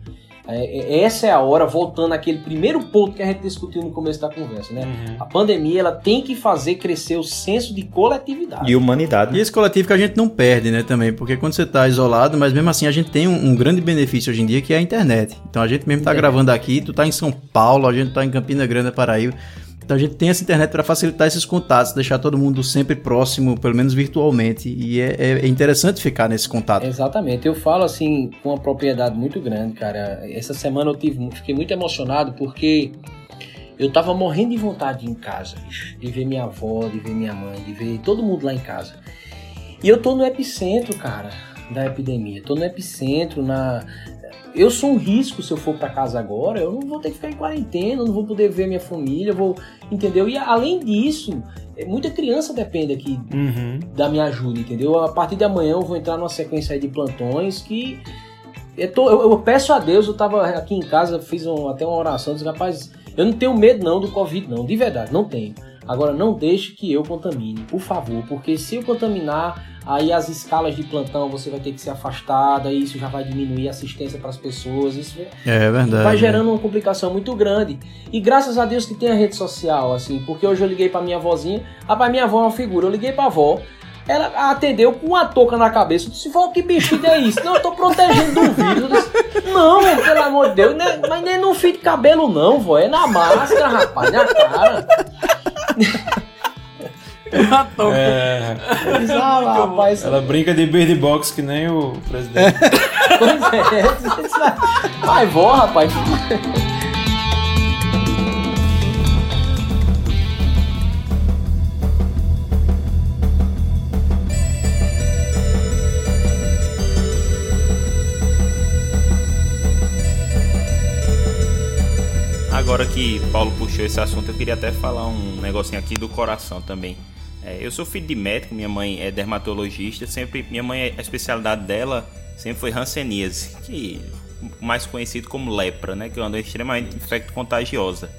[SPEAKER 8] É, é- essa é a hora, voltando àquele primeiro ponto que a gente discutiu no começo da conversa, né? A pandemia ela tem que fazer crescer o senso de coletividade.
[SPEAKER 7] E
[SPEAKER 12] humanidade.
[SPEAKER 7] E esse coletivo que a gente não perde, né, também, porque quando você tá isolado, mas mesmo assim a gente tem um, um grande benefício hoje em dia que é a internet. Então a gente mesmo tá
[SPEAKER 8] Internet.
[SPEAKER 7] gravando aqui, tu tá em São Paulo, a gente tá em Campina Grande, Paraíba. Então a gente tem essa internet para facilitar esses contatos, deixar todo mundo sempre próximo, pelo menos virtualmente. E é, é- é interessante ficar nesse contato.
[SPEAKER 8] Exatamente, eu falo assim com uma propriedade muito grande, cara. Essa semana eu tive, fiquei muito emocionado porque eu tava morrendo de vontade em casa, bicho, de ver minha avó, de ver minha mãe, de ver todo mundo lá em casa. E eu tô no epicentro, cara, da epidemia. Tô no epicentro, na. Eu sou um risco se eu for pra casa agora. Eu não vou ter que ficar em quarentena, não vou poder ver minha família, vou. Entendeu? E além disso, é, muita criança depende aqui
[SPEAKER 3] Uhum.
[SPEAKER 8] da minha ajuda, entendeu? A partir de amanhã eu vou entrar numa sequência aí de plantões que. Eu, tô- eu- eu peço a Deus, eu tava aqui em casa, fiz um- até uma oração, disse, rapaz, eu não tenho medo não do Covid, não, de verdade, não tenho. Agora, não deixe que eu contamine, por favor, porque se eu contaminar, aí as escalas de plantão você vai ter que se afastar, daí isso já vai diminuir a assistência para as pessoas, isso
[SPEAKER 7] É verdade.
[SPEAKER 8] vai gerando uma complicação muito grande. E graças a Deus que tem a rede social, assim, porque hoje eu liguei pra minha avózinha, rapaz, minha avó é uma figura, eu liguei pra avó, ela atendeu com uma touca na cabeça. Eu disse, vó, que bexiga é isso? Não, eu tô protegendo do vírus. Disse, não, pelo amor de Deus, né? mas nem no fio de cabelo, não, vó. É na máscara, rapaz, na cara.
[SPEAKER 6] Uma touca.
[SPEAKER 3] É,
[SPEAKER 8] ah, rapaz,
[SPEAKER 3] ela brinca de bird box que nem o presidente.
[SPEAKER 8] pois é. Eu disse, Vai, vó, rapaz.
[SPEAKER 9] Agora que Paulo puxou esse assunto, eu queria até falar um negocinho aqui do coração também. É, eu sou filho de médico, minha mãe é dermatologista, sempre minha mãe a especialidade dela sempre foi hanseníase, que mais conhecido como lepra, né, que é uma doença extremamente infecto-contagiosa.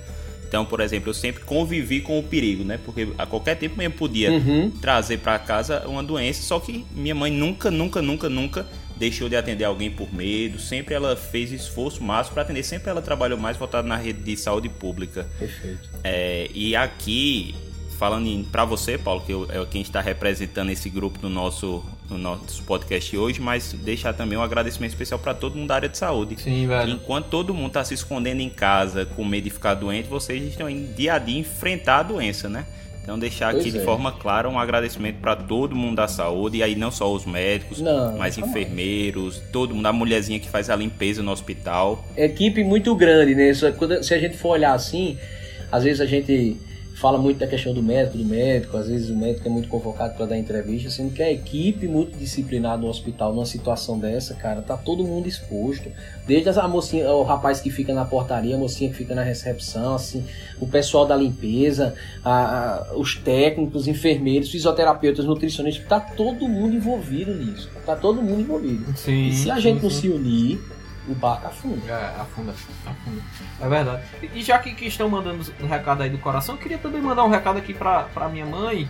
[SPEAKER 9] Então, por exemplo, eu sempre convivi com o perigo, né? Porque a qualquer tempo minha mãe podia
[SPEAKER 8] Uhum.
[SPEAKER 9] trazer para casa uma doença, só que minha mãe nunca, nunca, nunca, nunca deixou de atender alguém por medo. Sempre ela fez esforço máximo para atender. Sempre ela trabalhou mais voltada na rede de saúde pública.
[SPEAKER 8] Perfeito.
[SPEAKER 9] É, e aqui, falando pra você, Paulo, que eu- é quem está representando esse grupo no nosso, no nosso podcast hoje, mas deixar também um agradecimento especial para todo mundo da área de saúde.
[SPEAKER 6] Sim, velho.
[SPEAKER 9] Enquanto todo mundo está se escondendo em casa com medo de ficar doente, vocês estão indo dia a dia enfrentar a doença, né? Então deixar aqui
[SPEAKER 8] Pois
[SPEAKER 9] de
[SPEAKER 8] é.
[SPEAKER 9] forma clara um agradecimento para todo mundo da saúde, e aí não só os médicos,
[SPEAKER 8] Não,
[SPEAKER 9] mas enfermeiros, todo mundo, a mulherzinha que faz a limpeza no hospital.
[SPEAKER 8] equipe muito grande, né? Se a gente for olhar assim, às vezes a gente fala muito da questão do médico, do médico, às vezes o médico é muito convocado para dar entrevista, sendo que a equipe multidisciplinar no hospital, numa situação dessa, cara, tá todo mundo exposto. Desde a mocinha, o rapaz que fica na portaria, a mocinha que fica na recepção, assim, o pessoal da limpeza, a- a- os técnicos, enfermeiros, fisioterapeutas, nutricionistas, tá todo mundo envolvido nisso. Tá todo mundo envolvido.
[SPEAKER 6] Sim,
[SPEAKER 8] e se a
[SPEAKER 6] sim,
[SPEAKER 8] gente não
[SPEAKER 6] sim.
[SPEAKER 8] se unir, o barco afunda.
[SPEAKER 6] É, afunda, afunda. É verdade. E já que, que estão mandando um recado aí do coração, eu queria também mandar um recado aqui pra, pra minha mãe,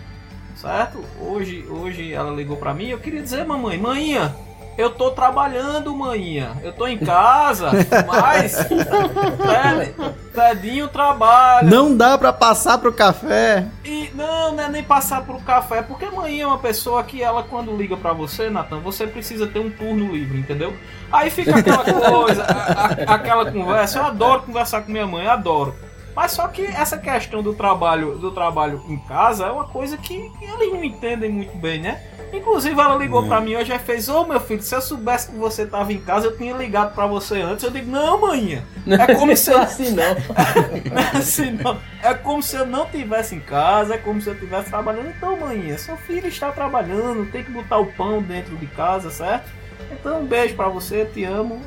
[SPEAKER 6] certo? Hoje, hoje ela ligou pra mim, eu queria dizer, mamãe, manhinha, eu tô trabalhando, manhinha. Eu tô em casa, mas Ted- Tedinho trabalha.
[SPEAKER 7] Não dá pra passar pro café.
[SPEAKER 6] E não, não é nem passar pro café, porque mãe é uma pessoa que ela, quando liga pra você, Natan, você precisa ter um turno livre, entendeu? Aí fica aquela coisa, a- a- aquela conversa. Eu adoro conversar com minha mãe, adoro. Mas só que essa questão do trabalho, do trabalho em casa é uma coisa que eles não entendem muito bem, né? Inclusive ela ligou pra mim hoje e fez: Ô meu filho, se eu soubesse que você tava em casa, eu tinha ligado pra você antes. Eu digo: Não, manhã. É como se
[SPEAKER 8] Não é assim não.
[SPEAKER 6] não é assim, não. É como se eu não estivesse em casa, é como se eu estivesse trabalhando. Então, mãe, seu filho está trabalhando, tem que botar o pão dentro de casa, certo? Então, um beijo pra você, te amo.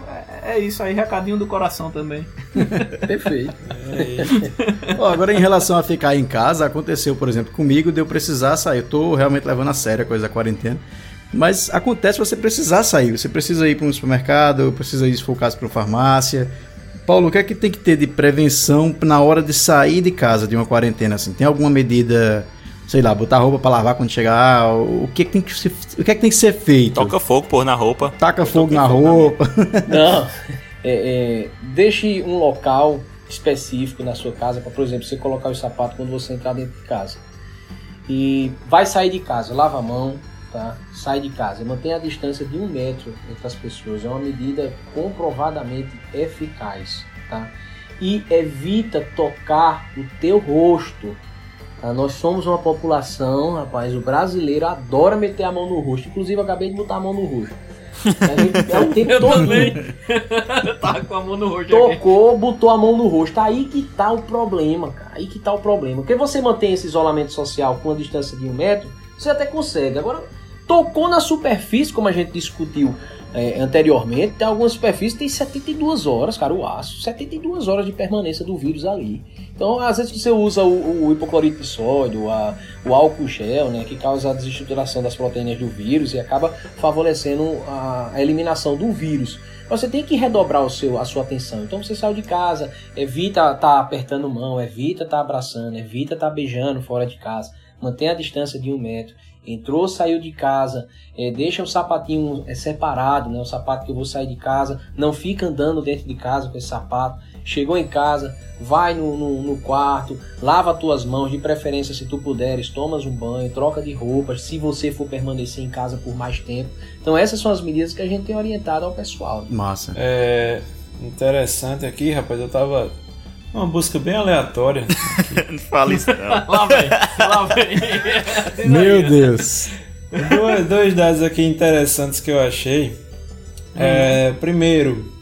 [SPEAKER 6] É, é isso aí, recadinho do coração também.
[SPEAKER 8] Perfeito.
[SPEAKER 7] Ó, agora, em relação a ficar em casa, aconteceu, por exemplo, comigo de eu precisar sair. Eu tô realmente levando a sério a coisa da quarentena. Mas acontece você precisar sair. Você precisa ir para um supermercado, precisa ir, se for o caso, para uma farmácia. Paulo, o que é que tem que ter de prevenção na hora de sair de casa de uma quarentena? Assim? Tem alguma medida, sei lá, botar roupa para lavar quando chegar? O que, que tem que ser, o que é que tem que ser feito?
[SPEAKER 9] Toca fogo, pôr na roupa.
[SPEAKER 7] Taca fogo na roupa.
[SPEAKER 8] Não. É, é, deixe um local específico na sua casa para, por exemplo, você colocar os sapatos quando você entrar dentro de casa. E vai sair de casa, lava a mão, tá? Sai de casa, mantenha a distância de um metro entre as pessoas. É uma medida comprovadamente eficaz, tá? E evita tocar o teu rosto. Tá? Nós somos uma população, rapaz, o brasileiro adora meter a mão no rosto. Inclusive, eu acabei de botar a mão no rosto. É o tempo
[SPEAKER 6] Eu
[SPEAKER 8] todo.
[SPEAKER 6] também. tava com a mão no rosto aqui.
[SPEAKER 8] Tocou, botou a mão no rosto. Aí que tá o problema, cara. Aí que tá o problema. Porque você mantém esse isolamento social com a distância de um metro, você até consegue. Agora, tocou na superfície, como a gente discutiu é, anteriormente, tem algumas superfícies que tem 72 horas, cara, o aço. 72 horas de permanência do vírus ali. Então, às vezes você usa o, o hipoclorito de sódio, a- o álcool gel, né, que causa a desestruturação das proteínas do vírus e acaba favorecendo a, a eliminação do vírus. Você tem que redobrar o seu, a sua atenção. Então você saiu de casa, evita tá apertando mão, evita tá abraçando, evita tá beijando fora de casa. Mantenha a distância de um metro. Entrou, saiu de casa, é, deixa o sapatinho é, separado, né? O sapato que eu vou sair de casa. Não fica andando dentro de casa com esse sapato. Chegou em casa, vai no, no, no quarto, lava as tuas mãos, de preferência se tu puderes, tomas um banho, troca de roupas, se você for permanecer em casa por mais tempo. Então essas são as medidas que a gente tem orientado ao pessoal. né?
[SPEAKER 7] Massa.
[SPEAKER 3] É interessante aqui, rapaz, eu tava uma busca bem aleatória.
[SPEAKER 9] Não fala isso não.
[SPEAKER 6] Lá vem, lá vem.
[SPEAKER 7] Meu Deus.
[SPEAKER 3] dois, dois dados aqui interessantes que eu achei. É, primeiro,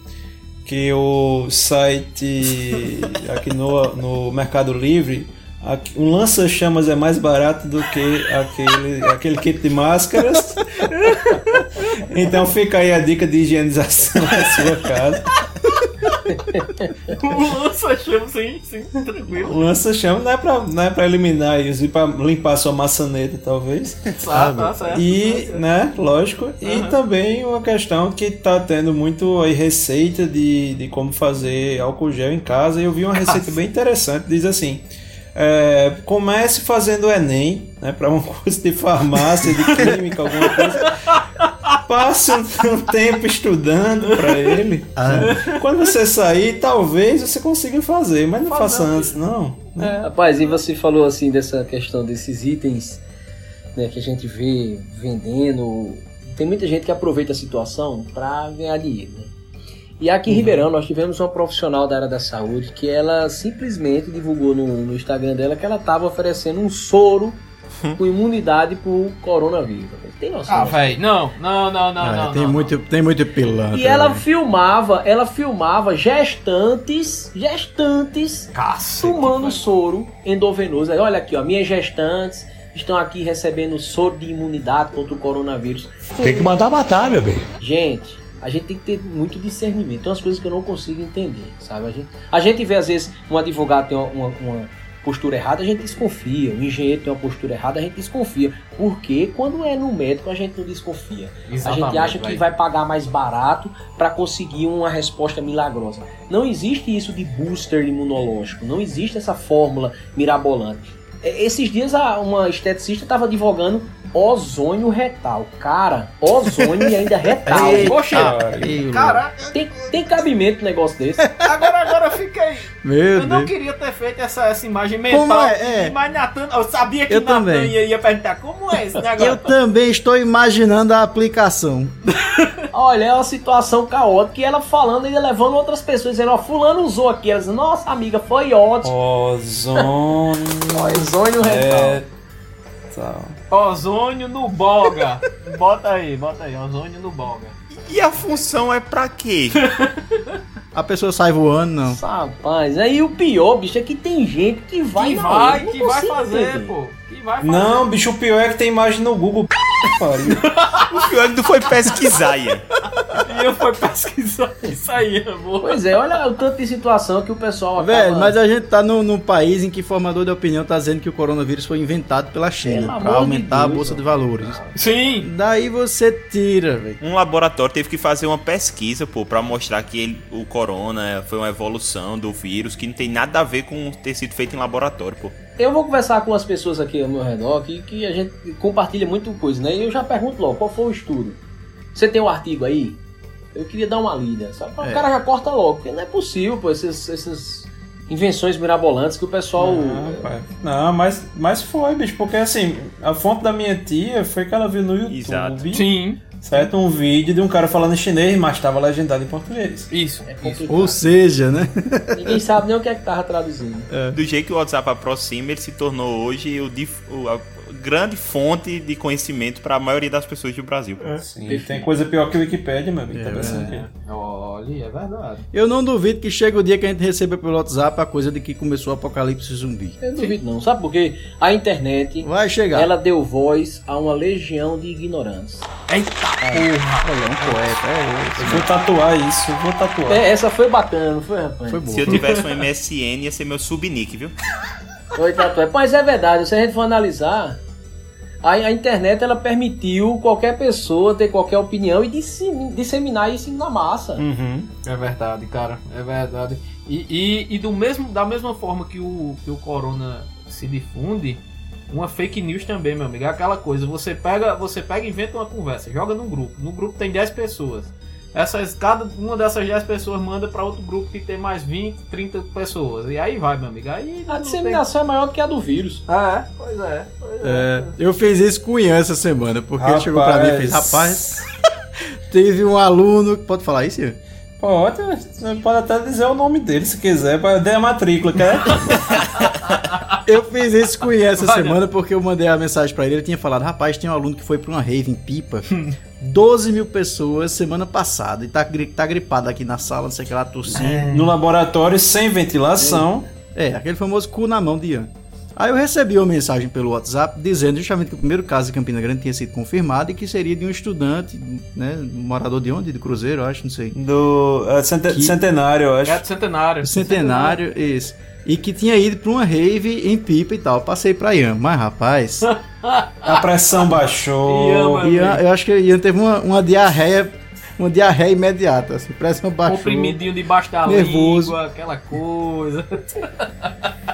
[SPEAKER 3] que o site aqui no, no Mercado Livre, um lança-chamas é mais barato do que aquele, aquele kit de máscaras. Então fica aí a dica de higienização da sua casa.
[SPEAKER 6] O lança chama sim, sim, tranquilo.
[SPEAKER 3] O lança-chamas não, é pra- não é pra eliminar isso, e pra limpar sua maçaneta, talvez.
[SPEAKER 6] Tá, tá certo.
[SPEAKER 3] E, né, lógico. E também uma questão que tá tendo muito aí receita de, de como fazer álcool gel em casa. E eu vi uma receita bem interessante. Diz assim: é, comece fazendo Enem, né, para um curso de farmácia, de química, alguma coisa. Passe um, um tempo estudando para ele. né? Quando você sair, talvez você consiga fazer, mas não faça antes, não. né?
[SPEAKER 8] Rapaz, e você falou assim dessa questão desses itens né, que a gente vê vendendo. Tem muita gente que aproveita a situação para ganhar dinheiro. Né? E aqui em Ribeirão nós tivemos uma profissional da área da saúde que ela simplesmente divulgou no, no Instagram dela que ela estava oferecendo um soro com imunidade pro coronavírus. Tem noção?
[SPEAKER 6] Ah, velho, não, não, não, não,
[SPEAKER 7] É,
[SPEAKER 6] não.
[SPEAKER 7] tem,
[SPEAKER 6] não,
[SPEAKER 7] muito, tem muito pilantra.
[SPEAKER 8] E ela
[SPEAKER 7] velho.
[SPEAKER 8] filmava, ela filmava gestantes, gestantes
[SPEAKER 6] Cacete,
[SPEAKER 8] tomando
[SPEAKER 6] velho.
[SPEAKER 8] soro endovenoso. Aí, olha aqui, ó, minhas gestantes estão aqui recebendo soro de imunidade contra o coronavírus.
[SPEAKER 11] Tem que mandar matar, meu bem.
[SPEAKER 8] Gente, a gente tem que ter muito discernimento. Tem umas coisas que eu não consigo entender, sabe? A gente, a gente vê, às vezes, um advogado tem uma, uma- uma postura errada, a gente desconfia. O engenheiro tem uma postura errada, a gente desconfia. Porque quando é no médico, a gente não desconfia. a gente
[SPEAKER 6] Exatamente,
[SPEAKER 8] acha que vai pagar mais barato para conseguir uma resposta milagrosa. Não existe isso de booster imunológico. Não existe essa fórmula mirabolante. Esses dias a- uma esteticista estava advogando ozônio retal. Cara, ozônio e ainda retal.
[SPEAKER 6] Poxa, caraca,
[SPEAKER 8] Tem, tem cabimento um negócio desse?
[SPEAKER 6] agora, agora fiquei.
[SPEAKER 7] Meu
[SPEAKER 6] Eu não
[SPEAKER 7] Deus.
[SPEAKER 6] queria ter feito essa, essa imagem mental.
[SPEAKER 7] Como é? É.
[SPEAKER 6] Mas Natan, eu sabia que
[SPEAKER 7] Eu
[SPEAKER 6] Natan
[SPEAKER 7] também.
[SPEAKER 6] ia, ia perguntar como é esse negócio.
[SPEAKER 7] Eu também estou imaginando a aplicação.
[SPEAKER 8] Olha, é uma situação caótica e ela falando e levando outras pessoas, dizendo, ó, fulano usou aqui. Nossa amiga, foi ótimo.
[SPEAKER 3] Ozônio.
[SPEAKER 8] Ozônio retal.
[SPEAKER 3] É. Tal.
[SPEAKER 6] Ozônio no boga. Bota aí, bota aí, ozônio no boga.
[SPEAKER 9] E a função é pra quê?
[SPEAKER 7] A pessoa sai voando, não.
[SPEAKER 8] Rapaz, aí o pior, bicho, é que tem gente que vai
[SPEAKER 6] que
[SPEAKER 8] na
[SPEAKER 6] vai, que vai fazer,
[SPEAKER 8] entender.
[SPEAKER 6] pô. Vai fazer.
[SPEAKER 3] Não, bicho, o pior é que tem imagem no Google. Pariu.
[SPEAKER 9] O pior é que tu foi pesquisar, Ian.
[SPEAKER 6] E eu fui pesquisar isso aí, amor.
[SPEAKER 8] Pois é, olha o tanto de situação que o pessoal acaba...
[SPEAKER 7] Velho, mas a gente tá num, num país em que formador de opinião tá dizendo que o coronavírus foi inventado pela China
[SPEAKER 8] amor
[SPEAKER 7] aumentar
[SPEAKER 8] de
[SPEAKER 7] a
[SPEAKER 8] Deus,
[SPEAKER 7] bolsa de valores.
[SPEAKER 6] Sim.
[SPEAKER 7] Daí você tira, velho.
[SPEAKER 9] Um laboratório teve que fazer uma pesquisa, pô, pra mostrar que ele- o corona foi uma evolução do vírus que não tem nada a ver com ter sido feito em laboratório, pô.
[SPEAKER 8] Eu vou conversar com as pessoas aqui ao meu redor que, que a gente compartilha muito coisa, né? E eu já pergunto logo, qual foi o estudo? Você tem um artigo aí? Eu queria dar uma lida. Sabe? O
[SPEAKER 7] É.
[SPEAKER 8] cara já corta logo, porque não é possível, pô, esses, essas invenções mirabolantes que o pessoal.
[SPEAKER 3] Não, pai. Não, mas, mas foi, bicho, porque assim, a fonte da minha tia foi que ela viu no YouTube.
[SPEAKER 9] Exato.
[SPEAKER 6] Sim.
[SPEAKER 3] Certo? Um vídeo de um cara falando em chinês, mas estava legendado em português.
[SPEAKER 6] Isso.
[SPEAKER 8] É
[SPEAKER 6] isso.
[SPEAKER 7] Ou seja, né?
[SPEAKER 8] Ninguém sabe nem o que é que tava traduzindo.
[SPEAKER 9] Do jeito que o WhatsApp aproxima, ele se tornou hoje o, dif- o- grande fonte de conhecimento para a maioria das pessoas do Brasil. pô.
[SPEAKER 3] Sim, tem coisa pior que o Wikipedia, meu amigo. tá pensando aqui.
[SPEAKER 6] Olha, é verdade.
[SPEAKER 7] Eu não duvido que chega o dia que a gente receba pelo WhatsApp a coisa de que começou o apocalipse zumbi.
[SPEAKER 8] Eu não duvido não. Sabe por quê? A internet,
[SPEAKER 7] Vai chegar.
[SPEAKER 8] ela deu voz a uma legião de ignorantes.
[SPEAKER 6] Eita porra.
[SPEAKER 7] Olha, um poeta, é
[SPEAKER 3] Eu vou tatuar isso, eu vou tatuar.
[SPEAKER 8] É, essa foi bacana, não foi, rapaz?
[SPEAKER 7] Foi bom.
[SPEAKER 9] Se eu tivesse um MSN, ia ser meu subnick, viu?
[SPEAKER 8] Oi, Tatué. Mas é verdade, se a gente for analisar, a, a internet ela permitiu qualquer pessoa ter qualquer opinião e dissemi- disseminar isso na massa.
[SPEAKER 3] Uhum.
[SPEAKER 6] É verdade, cara. É verdade. E, e, e do mesmo, da mesma forma que o, que o corona se difunde, uma fake news também, meu amigo. É aquela coisa, você pega, você pega e inventa uma conversa, joga num grupo. No grupo tem 10 pessoas. Essas, cada uma dessas 10 pessoas manda para outro grupo que tem mais 20, 30 pessoas. E aí vai, meu amigo. Aí
[SPEAKER 8] A disseminação é maior do que a do vírus.
[SPEAKER 6] tem- É, pois é. É.
[SPEAKER 7] É, eu fiz isso com o Ian essa semana, porque ele chegou pra mim e fez, rapaz, teve um aluno. Pode falar isso, Ian?
[SPEAKER 3] Pode, você pode até dizer o nome dele se quiser, para dar a matrícula, quer?
[SPEAKER 7] Eu fiz isso com o Ian essa
[SPEAKER 6] Olha.
[SPEAKER 7] semana porque eu mandei a mensagem pra ele. Ele tinha falado: rapaz, tem um aluno que foi pra uma rave em Pipa. 12 mil pessoas semana passada e tá, tá gripado aqui na sala, não sei o que lá, tossindo.
[SPEAKER 3] No laboratório, sem ventilação.
[SPEAKER 7] É, aquele famoso cu na mão de Ian. Aí eu recebi uma mensagem pelo WhatsApp dizendo justamente que o primeiro caso de Campina Grande tinha sido confirmado e que seria de um estudante, né? Morador de onde? De Cruzeiro, acho, não sei.
[SPEAKER 3] Do é, cente-
[SPEAKER 7] Que-
[SPEAKER 3] centenário, eu acho.
[SPEAKER 6] É do centenário.
[SPEAKER 7] Centenário, isso. E que tinha ido pra uma rave em Pipa e tal. Passei pra Ian. Mas, rapaz,
[SPEAKER 3] A pressão baixou.
[SPEAKER 6] Ian.
[SPEAKER 7] Ian, eu acho que Ian teve uma, uma diarreia, uma diarreia imediata. Assim, pressão baixou.
[SPEAKER 6] Comprimidinho debaixo da
[SPEAKER 7] Nervoso.
[SPEAKER 6] língua, aquela coisa.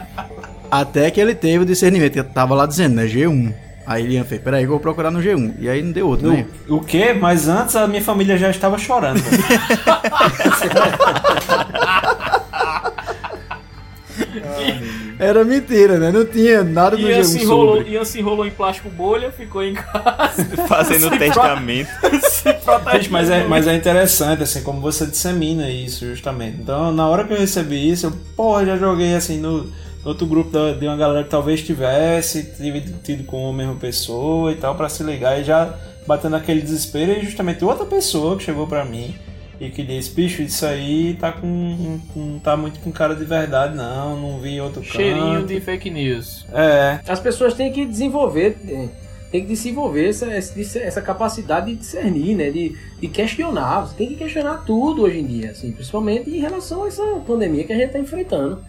[SPEAKER 7] Até que ele teve o discernimento. Eu tava lá dizendo, né? G1. Aí Ian fez, peraí, que eu vou procurar no G1. E aí não deu outro, né?
[SPEAKER 3] O, quê? Mas antes a minha família já estava chorando. velho.
[SPEAKER 7] Era mentira, né? Não tinha nada no
[SPEAKER 6] Ian
[SPEAKER 7] G1
[SPEAKER 6] se, enrolou,
[SPEAKER 7] sobre.
[SPEAKER 6] Ian se enrolou em plástico bolha, ficou em casa.
[SPEAKER 9] Fazendo testamento.
[SPEAKER 6] se protegendo.
[SPEAKER 3] Gente, mas é, mas é interessante, assim, como você dissemina isso, justamente. Então, na hora que eu recebi isso, eu, porra, já joguei, assim, no outro grupo da- de uma galera que talvez tivesse tive, tido com a mesma pessoa e tal, pra se ligar e já batendo aquele desespero. E justamente outra pessoa que chegou pra mim e que disse, bicho, isso aí tá com. não tá muito com cara de verdade, não, não vi outro
[SPEAKER 6] Cheirinho
[SPEAKER 3] canto.
[SPEAKER 6] de fake news.
[SPEAKER 3] É,
[SPEAKER 8] As pessoas têm que desenvolver, eh, tem que desenvolver essa, essa essa capacidade de discernir, né? De, de questionar. Você tem que questionar tudo hoje em dia, assim, principalmente em relação a essa pandemia que a gente está enfrentando.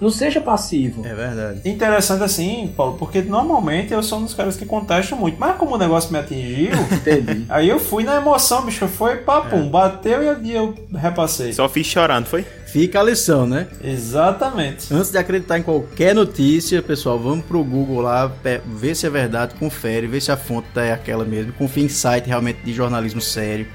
[SPEAKER 8] Não seja passivo.
[SPEAKER 7] É verdade.
[SPEAKER 3] interessante assim, Paulo, porque normalmente eu sou um dos caras que contestam muito, mas como o negócio me atingiu,
[SPEAKER 8] Entendi.
[SPEAKER 3] aí eu fui na emoção, bicho, foi papum, bateu e eu- repassei.
[SPEAKER 9] Só fiz chorando, foi?
[SPEAKER 7] Fica a lição, né?
[SPEAKER 3] Exatamente.
[SPEAKER 7] Antes de acreditar em qualquer notícia, pessoal, vamos pro Google lá, ver se é verdade, confere, ver se a fonte é aquela mesmo, confia em site realmente de jornalismo sério,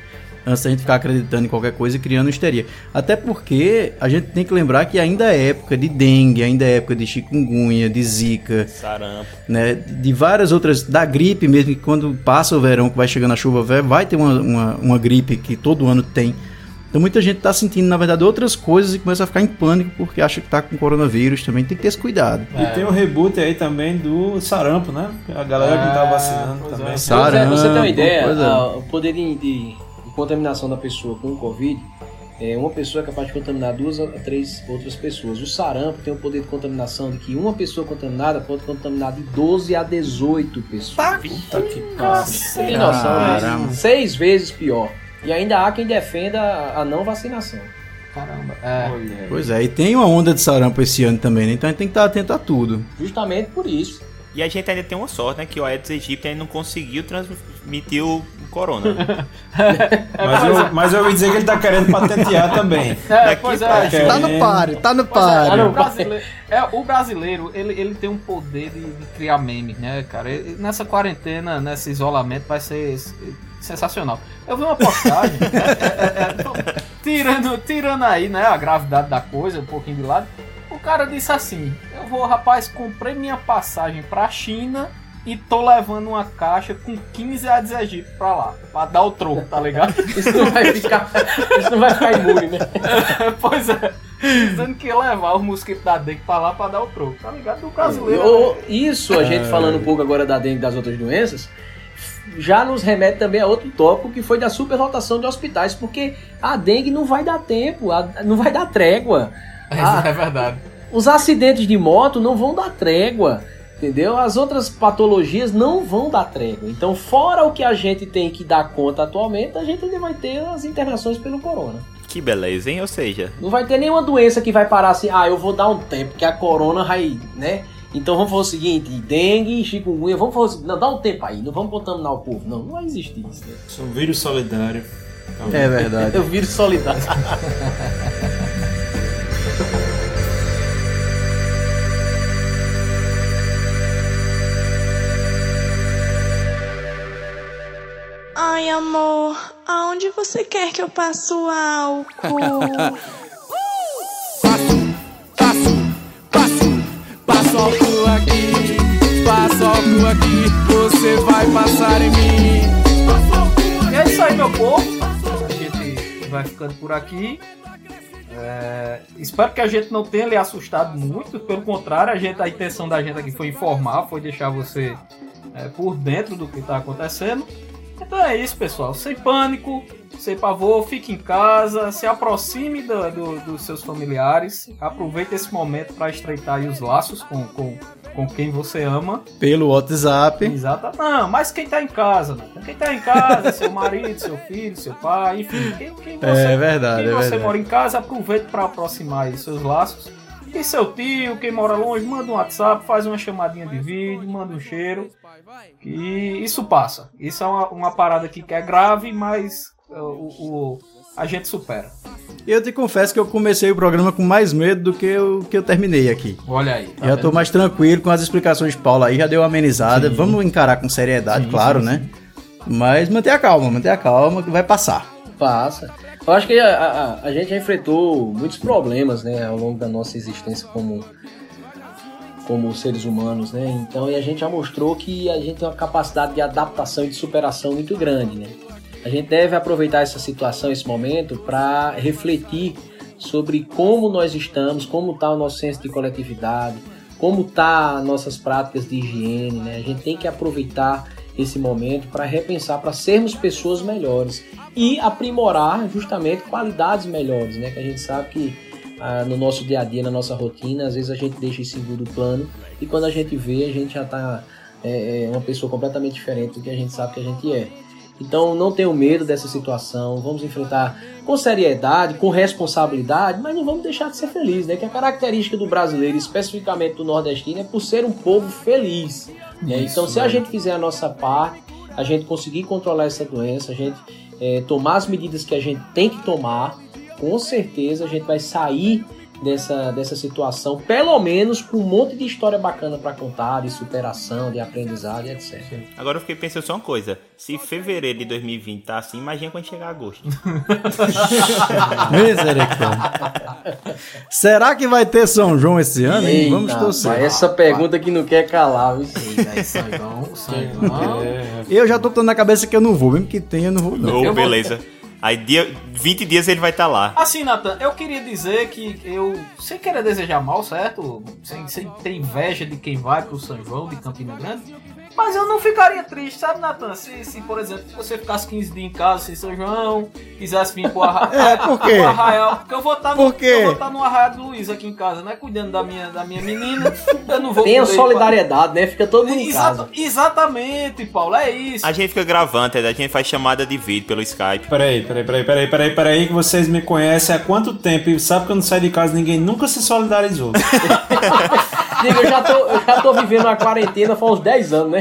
[SPEAKER 7] antes da gente ficar acreditando em qualquer coisa e criando histeria. Até porque a gente tem que lembrar que ainda é época de dengue, ainda é época de chikungunya, de zika,
[SPEAKER 9] Sarampo.
[SPEAKER 7] né, de várias outras, da gripe mesmo, que quando passa o verão, que vai chegando a chuva, vai- vai ter uma, uma, uma gripe que todo ano tem. Então muita gente tá sentindo, na verdade, outras coisas e começa a ficar em pânico porque acha que tá com coronavírus também. Tem que ter esse cuidado.
[SPEAKER 3] E tem o reboot aí também do sarampo, né? A galera que tá
[SPEAKER 6] É,
[SPEAKER 3] vacinando
[SPEAKER 6] pois
[SPEAKER 3] também.
[SPEAKER 6] é.
[SPEAKER 7] Sarampo,
[SPEAKER 8] Pra você ter uma ideia,
[SPEAKER 7] é.
[SPEAKER 8] o poder de, de- de contaminação da pessoa com o Covid, é, uma pessoa é capaz de contaminar duas a três outras pessoas. O sarampo tem o poder de contaminação de que uma pessoa contaminada pode contaminar de 12 a 18 pessoas.
[SPEAKER 3] Puta que
[SPEAKER 8] Você tem noção disso? Seis vezes pior. E ainda há quem defenda a- a não vacinação.
[SPEAKER 6] Caramba. É.
[SPEAKER 7] Pois é, e tem uma onda de sarampo esse ano também, né? Então a gente tem que estar atento a tudo.
[SPEAKER 8] Justamente por isso.
[SPEAKER 9] E a gente ainda tem uma sorte, né? Que o Aedes aegypti ainda não conseguiu transmitir o corona.
[SPEAKER 3] Mas eu, mas eu ouvi dizer que ele tá querendo patentear também.
[SPEAKER 6] É,
[SPEAKER 9] Daqui
[SPEAKER 6] pois é.
[SPEAKER 3] frente.
[SPEAKER 7] Tá no páreo, tá no
[SPEAKER 6] é,
[SPEAKER 7] páreo.
[SPEAKER 6] o brasileiro, é, o brasileiro ele, ele tem um poder de, de criar memes, né, cara? Ele- nessa quarentena, nesse isolamento, vai ser sensacional. Eu vi uma postagem, né, é, é, é, tirando, tirando aí, né, a gravidade da coisa, um pouquinho de lado. O cara disse assim: Eu vou, rapaz, comprei minha passagem pra China e tô levando uma caixa com 15 Aedes aegypti pra lá, pra dar o troco, tá ligado?
[SPEAKER 8] Isso não vai ficar, isso não vai ficar imune, né?
[SPEAKER 6] pois é. Dizendo que ia levar os mosquitos da dengue pra lá pra dar o troco, tá ligado? Do brasileiro.
[SPEAKER 8] Ô, Isso, a gente falando um pouco agora da dengue e das outras doenças, já nos remete também a outro tópico que foi da superlotação de hospitais, porque a dengue não vai dar tempo, a- não vai dar trégua. Ah,
[SPEAKER 6] É verdade.
[SPEAKER 8] Os acidentes de moto não vão dar trégua, entendeu? As outras patologias não vão dar trégua. Então, fora o que a gente tem que dar conta atualmente, a gente ainda vai ter as internações pelo corona.
[SPEAKER 9] que beleza, hein? Ou seja,
[SPEAKER 8] Não vai ter nenhuma doença que vai parar assim, ah, eu vou dar um tempo, que a corona vai, né, Então vamos fazer o seguinte, dengue, chikungunya, vamos fazer o seguinte, não, dá um tempo aí, não vamos contaminar o povo, não, não vai existir isso, né?
[SPEAKER 3] Sou um vírus solidário.
[SPEAKER 7] É verdade.
[SPEAKER 8] Eu viro solidário.
[SPEAKER 12] Ai, amor, aonde você quer que eu passe o álcool?
[SPEAKER 13] Passo álcool aqui, passo álcool aqui, você vai passar em mim.
[SPEAKER 6] E é isso aí, meu povo. A gente vai ficando por aqui. É, espero que a gente não tenha lhe assustado muito. Pelo contrário, a, gente, a intenção da gente aqui foi informar, foi deixar você é, por dentro do que está acontecendo. Então é isso, pessoal. Sem pânico, sem pavor, fique em casa, se aproxime do- do- dos seus familiares. Aproveite esse momento para estreitar aí os laços com, com, com quem você ama.
[SPEAKER 7] Pelo WhatsApp.
[SPEAKER 6] Exato. Não, mas quem tá em casa, né? Quem tá em casa, seu marido, seu filho, seu pai, enfim. Quem, quem você,
[SPEAKER 7] É verdade,
[SPEAKER 6] quem
[SPEAKER 7] é
[SPEAKER 6] você
[SPEAKER 7] verdade.
[SPEAKER 6] mora em casa, aproveite para aproximar aí seus laços. E seu tio, quem mora longe, manda um WhatsApp, faz uma chamadinha de vídeo, manda um cheiro. E isso passa. Isso é uma, uma parada aqui que é grave, mas uh, o, o- a gente supera.
[SPEAKER 7] Eu te confesso que eu comecei o programa com mais medo do que o que eu terminei aqui.
[SPEAKER 6] Olha aí. tá
[SPEAKER 7] já tô
[SPEAKER 6] vendo?
[SPEAKER 7] mais tranquilo com as explicações de Paulo aí, já deu uma amenizada. Vamos encarar com seriedade,
[SPEAKER 8] Sim,
[SPEAKER 7] claro,
[SPEAKER 8] sim,
[SPEAKER 7] né? Mas manter a calma, manter a calma que vai passar.
[SPEAKER 8] Passa. Eu acho que a, a- a gente já enfrentou muitos problemas, né, ao longo da nossa existência como, como seres humanos, né? Então, e a gente já mostrou que a gente tem uma capacidade de adaptação e de superação muito grande, né? A gente deve aproveitar essa situação, esse momento, para refletir sobre como nós estamos, como está o nosso senso de coletividade, como tá nossas práticas de higiene, né? A gente tem que aproveitar esse momento para repensar, para sermos pessoas melhores e aprimorar justamente qualidades melhores, né? Que a gente sabe que ah, no nosso dia a dia, na nossa rotina, às vezes a gente deixa em segundo plano e quando a gente vê, a gente já tá é, é, uma pessoa completamente diferente do que a gente sabe que a gente é. Então não tenham medo dessa situação, vamos enfrentar com seriedade, com responsabilidade, mas não vamos deixar de ser feliz, né? Que a característica do brasileiro, especificamente do nordestino, é por ser um povo feliz. né?
[SPEAKER 6] Isso,
[SPEAKER 8] Então se a
[SPEAKER 6] né?
[SPEAKER 8] gente fizer a nossa parte, a gente conseguir controlar essa doença, a gente é, tomar as medidas que a gente tem que tomar, com certeza a gente vai sair dessa, dessa situação, pelo menos com um monte de história bacana para contar, de superação, de aprendizado e etc.
[SPEAKER 9] Agora eu fiquei pensando só uma coisa. Se fevereiro de 2020 tá assim, imagina quando chegar agosto.
[SPEAKER 7] Misericórdia. Será que vai ter São João esse ano? hein?
[SPEAKER 8] Eita,
[SPEAKER 7] Vamos torcer.
[SPEAKER 8] essa pergunta que não quer calar, viu?
[SPEAKER 7] Eu já tô botando na cabeça que eu não vou, mesmo que tenha, eu não vou. Não.
[SPEAKER 9] Ô, beleza. Aí dia, 20 dias ele vai estar lá.
[SPEAKER 6] Assim, Nathan, eu queria dizer que eu, sem querer desejar mal, certo? Sem, sem ter inveja de quem vai pro São João de Campina Grande. Mas eu não ficaria triste, sabe, Nathan? Se, se, por exemplo, você ficasse 15 dias em casa sem São João, quisesse vir pro, arra...
[SPEAKER 7] É, por quê?
[SPEAKER 6] Arraial. Porque eu vou estar no,
[SPEAKER 7] Por quê?
[SPEAKER 6] eu vou estar no Arraial do Luiz aqui em casa, né? Cuidando da minha, da minha menina. Eu não vou ir
[SPEAKER 8] solidariedade, né? Fica todo mundo em
[SPEAKER 6] Exata-
[SPEAKER 8] casa.
[SPEAKER 6] Exatamente, Paulo, é isso.
[SPEAKER 9] A gente fica gravando, a gente faz chamada de vídeo pelo Skype.
[SPEAKER 3] Peraí, peraí, peraí, peraí, peraí, peraí, que vocês me conhecem há quanto tempo e sabe que eu não saio de casa ninguém nunca se solidarizou.
[SPEAKER 8] Diga, eu já, tô, eu já tô vivendo uma quarentena faz uns 10 anos, né?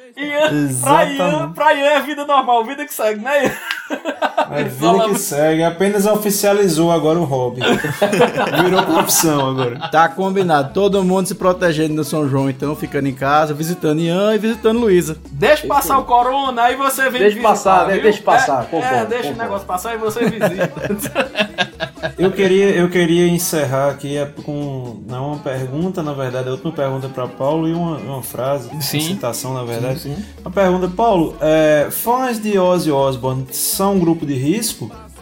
[SPEAKER 6] Ian, pra Ian, pra Ian é vida normal, vida que segue, né, Ian?
[SPEAKER 3] É vida que segue, apenas oficializou agora o hobby. Virou profissão agora.
[SPEAKER 7] Tá combinado. Todo mundo se protegendo no São João, então, ficando em casa, visitando Ian e visitando Luísa.
[SPEAKER 6] Deixa passar o corona, aí você vem
[SPEAKER 7] Deixa
[SPEAKER 6] visitar,
[SPEAKER 7] passar, né?
[SPEAKER 6] viu?
[SPEAKER 7] Deixa passar,
[SPEAKER 6] É,
[SPEAKER 7] concordo,
[SPEAKER 6] é, deixa
[SPEAKER 7] concordo.
[SPEAKER 6] o negócio passar e você visita.
[SPEAKER 3] Eu queria, eu queria encerrar aqui é, com não uma pergunta, na verdade, a última pergunta para Paulo e uma, uma frase,
[SPEAKER 6] Sim.
[SPEAKER 3] uma citação, na verdade.
[SPEAKER 6] Sim.
[SPEAKER 3] Uma pergunta, Paulo, é, fãs de Ozzy Osbourne são um grupo de risco?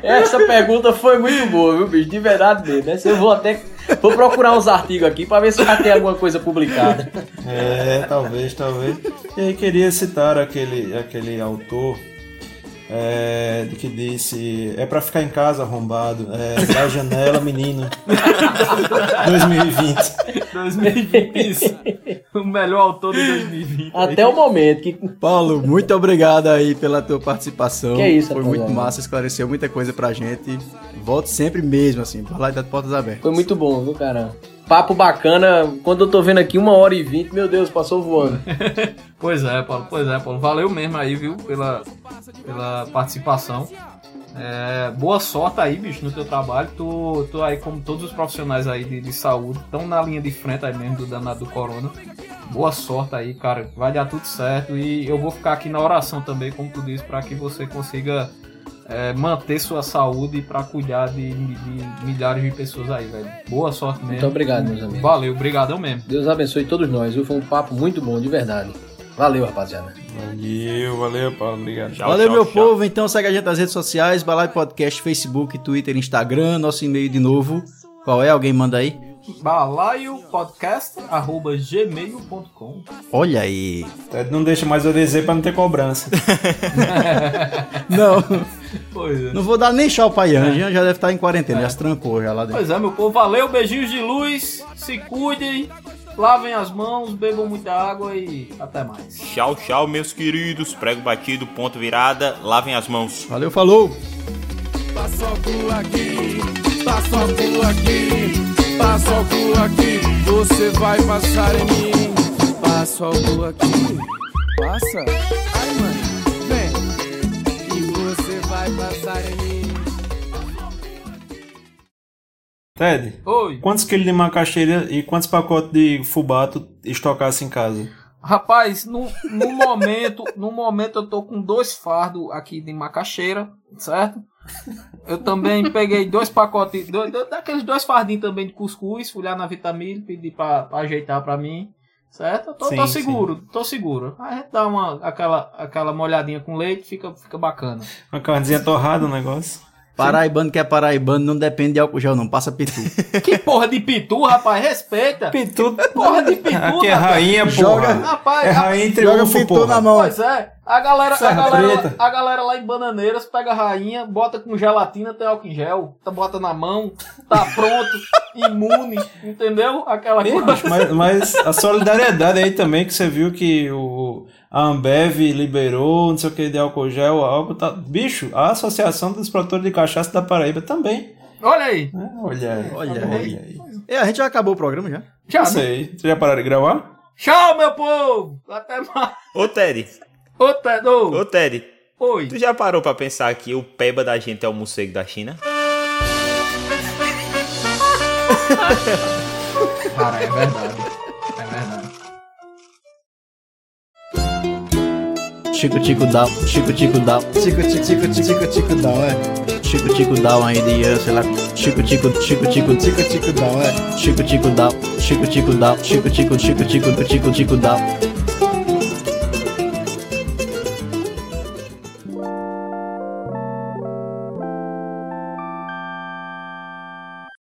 [SPEAKER 8] Essa pergunta foi muito boa, viu, bicho? De verdade mesmo. Essa eu vou até. Vou procurar uns artigos aqui pra ver se já tem alguma coisa publicada.
[SPEAKER 3] É, talvez, talvez. E aí queria citar aquele, aquele autor é, que disse é pra ficar em casa arrombado, é, da janela menino. 2020.
[SPEAKER 6] 2020, isso. O melhor autor de 2020.
[SPEAKER 8] Até o momento que.
[SPEAKER 7] Paulo, muito obrigado aí pela tua participação.
[SPEAKER 8] Que é isso,
[SPEAKER 7] Foi
[SPEAKER 8] rapaziada.
[SPEAKER 7] muito massa, esclareceu muita coisa pra gente. Volte sempre mesmo, assim, pra lá e das portas abertas.
[SPEAKER 8] Foi muito bom, viu, cara? Papo bacana. Quando eu tô vendo aqui uma hora e vinte, meu Deus, passou voando.
[SPEAKER 6] Pois é, Paulo, pois é, Paulo. Valeu mesmo aí, viu, pela, pela participação. É, boa sorte aí, bicho, no teu trabalho. Tu, tu aí, como todos os profissionais aí de, de saúde, estão na linha de frente aí mesmo do danado do corona. Boa sorte aí, cara. Vai dar tudo certo. E eu vou ficar aqui na oração também, como tu disse, para que você consiga é, manter sua saúde para cuidar de, de milhares de pessoas aí, velho. Boa sorte mesmo.
[SPEAKER 8] Muito obrigado, meus amigos.
[SPEAKER 6] Valeu, obrigadão mesmo.
[SPEAKER 8] Deus abençoe todos nós, viu? Foi um papo muito bom, de verdade. Valeu, rapaziada.
[SPEAKER 3] Valeu, valeu, Paulo. Obrigado.
[SPEAKER 7] Valeu, meu povo. Então segue a gente nas redes sociais, Balai Podcast, Facebook, Twitter, Instagram, nosso e-mail de novo. Qual é? Alguém manda aí?
[SPEAKER 6] balaiopodcast.gmail.com
[SPEAKER 7] Olha aí.
[SPEAKER 3] Ted não deixa mais eu dizer pra não ter cobrança.
[SPEAKER 7] Não.
[SPEAKER 6] Pois é.
[SPEAKER 7] Não vou dar nem tchau pra Ian. Ian já deve estar em quarentena, já se trancou já lá dentro.
[SPEAKER 6] Pois é, meu povo, valeu, beijinhos de luz, se cuidem, lavem as mãos, bebam muita água e até mais.
[SPEAKER 9] Tchau, tchau, meus queridos. Prego batido, ponto virada. Lavem as mãos.
[SPEAKER 7] Valeu, falou.
[SPEAKER 13] Paçoco aqui, paçoco aqui, paçoco aqui, você vai passar em mim. Paçoco aqui, passa. Ai, mãe, vem. E você vai passar em mim.
[SPEAKER 3] Ted,
[SPEAKER 6] Oi.
[SPEAKER 3] quantos quilos de macaxeira e quantos pacotes de fubá tu estocasse em casa?
[SPEAKER 6] Rapaz, no, no momento, no momento eu tô com dois fardos aqui de macaxeira, certo? Eu também peguei dois pacotes, dois, daqueles dois fardinhos também de cuscuz, fui lá na Vitamil, pedi pra, pra ajeitar pra mim, certo? Eu tô,
[SPEAKER 3] Sim,
[SPEAKER 6] tô
[SPEAKER 3] sim.
[SPEAKER 6] seguro, tô seguro. Aí dá uma, aquela, aquela molhadinha com leite, fica, fica bacana.
[SPEAKER 3] Uma carnezinha torrada o negócio.
[SPEAKER 7] Paraibano que é paraibano, não depende de álcool gel, não. Passa pitu.
[SPEAKER 6] Que porra de pitu, rapaz, respeita.
[SPEAKER 3] Pitu.
[SPEAKER 6] Porra de pitu,
[SPEAKER 3] Aqui é
[SPEAKER 6] rapaz.
[SPEAKER 3] rainha,
[SPEAKER 7] Joga-
[SPEAKER 3] porra.
[SPEAKER 6] Rapaz,
[SPEAKER 3] É rainha entre
[SPEAKER 7] Joga
[SPEAKER 3] ufo,
[SPEAKER 7] pitu
[SPEAKER 3] porra.
[SPEAKER 7] na mão.
[SPEAKER 6] Pois é, a galera, a, galera, a galera lá em Bananeiras pega a rainha, bota com gelatina, tem álcool em gel, tá, bota na mão, tá pronto, imune, entendeu? Aquela coisa.
[SPEAKER 3] mas, mas a solidariedade aí também, que você viu que o, a Ambev liberou, não sei o que, de álcool gel, álcool, tá, bicho, a Associação dos Produtores de Cachaça da Paraíba também.
[SPEAKER 6] Olha aí.
[SPEAKER 3] né? Olha aí,
[SPEAKER 7] Olha
[SPEAKER 3] olha
[SPEAKER 7] aí.
[SPEAKER 3] aí.
[SPEAKER 7] É, a gente já acabou o programa já.
[SPEAKER 6] Já,
[SPEAKER 3] Não sei, vocês já pararam de gravar?
[SPEAKER 6] Tchau, meu povo! Até mais.
[SPEAKER 9] Ô, Ted.
[SPEAKER 6] Ô, Tedo.
[SPEAKER 9] Ô, Ted.
[SPEAKER 6] Oi.
[SPEAKER 9] Tu já parou pra pensar que o peba da gente é o morcego da China?
[SPEAKER 6] Cara, é verdade.
[SPEAKER 7] Chico Tico Down, Chico Tico Down, Chico Tico Tico Tico Tico Down, é. Chico Tico Down aí de Ian, sei lá. Chico Tico, Chico Tico, Chico Tico Down, é. Chico Tico Down, Chico Tico Down, Chico Tico, Chico Tico, Chico Tico Down.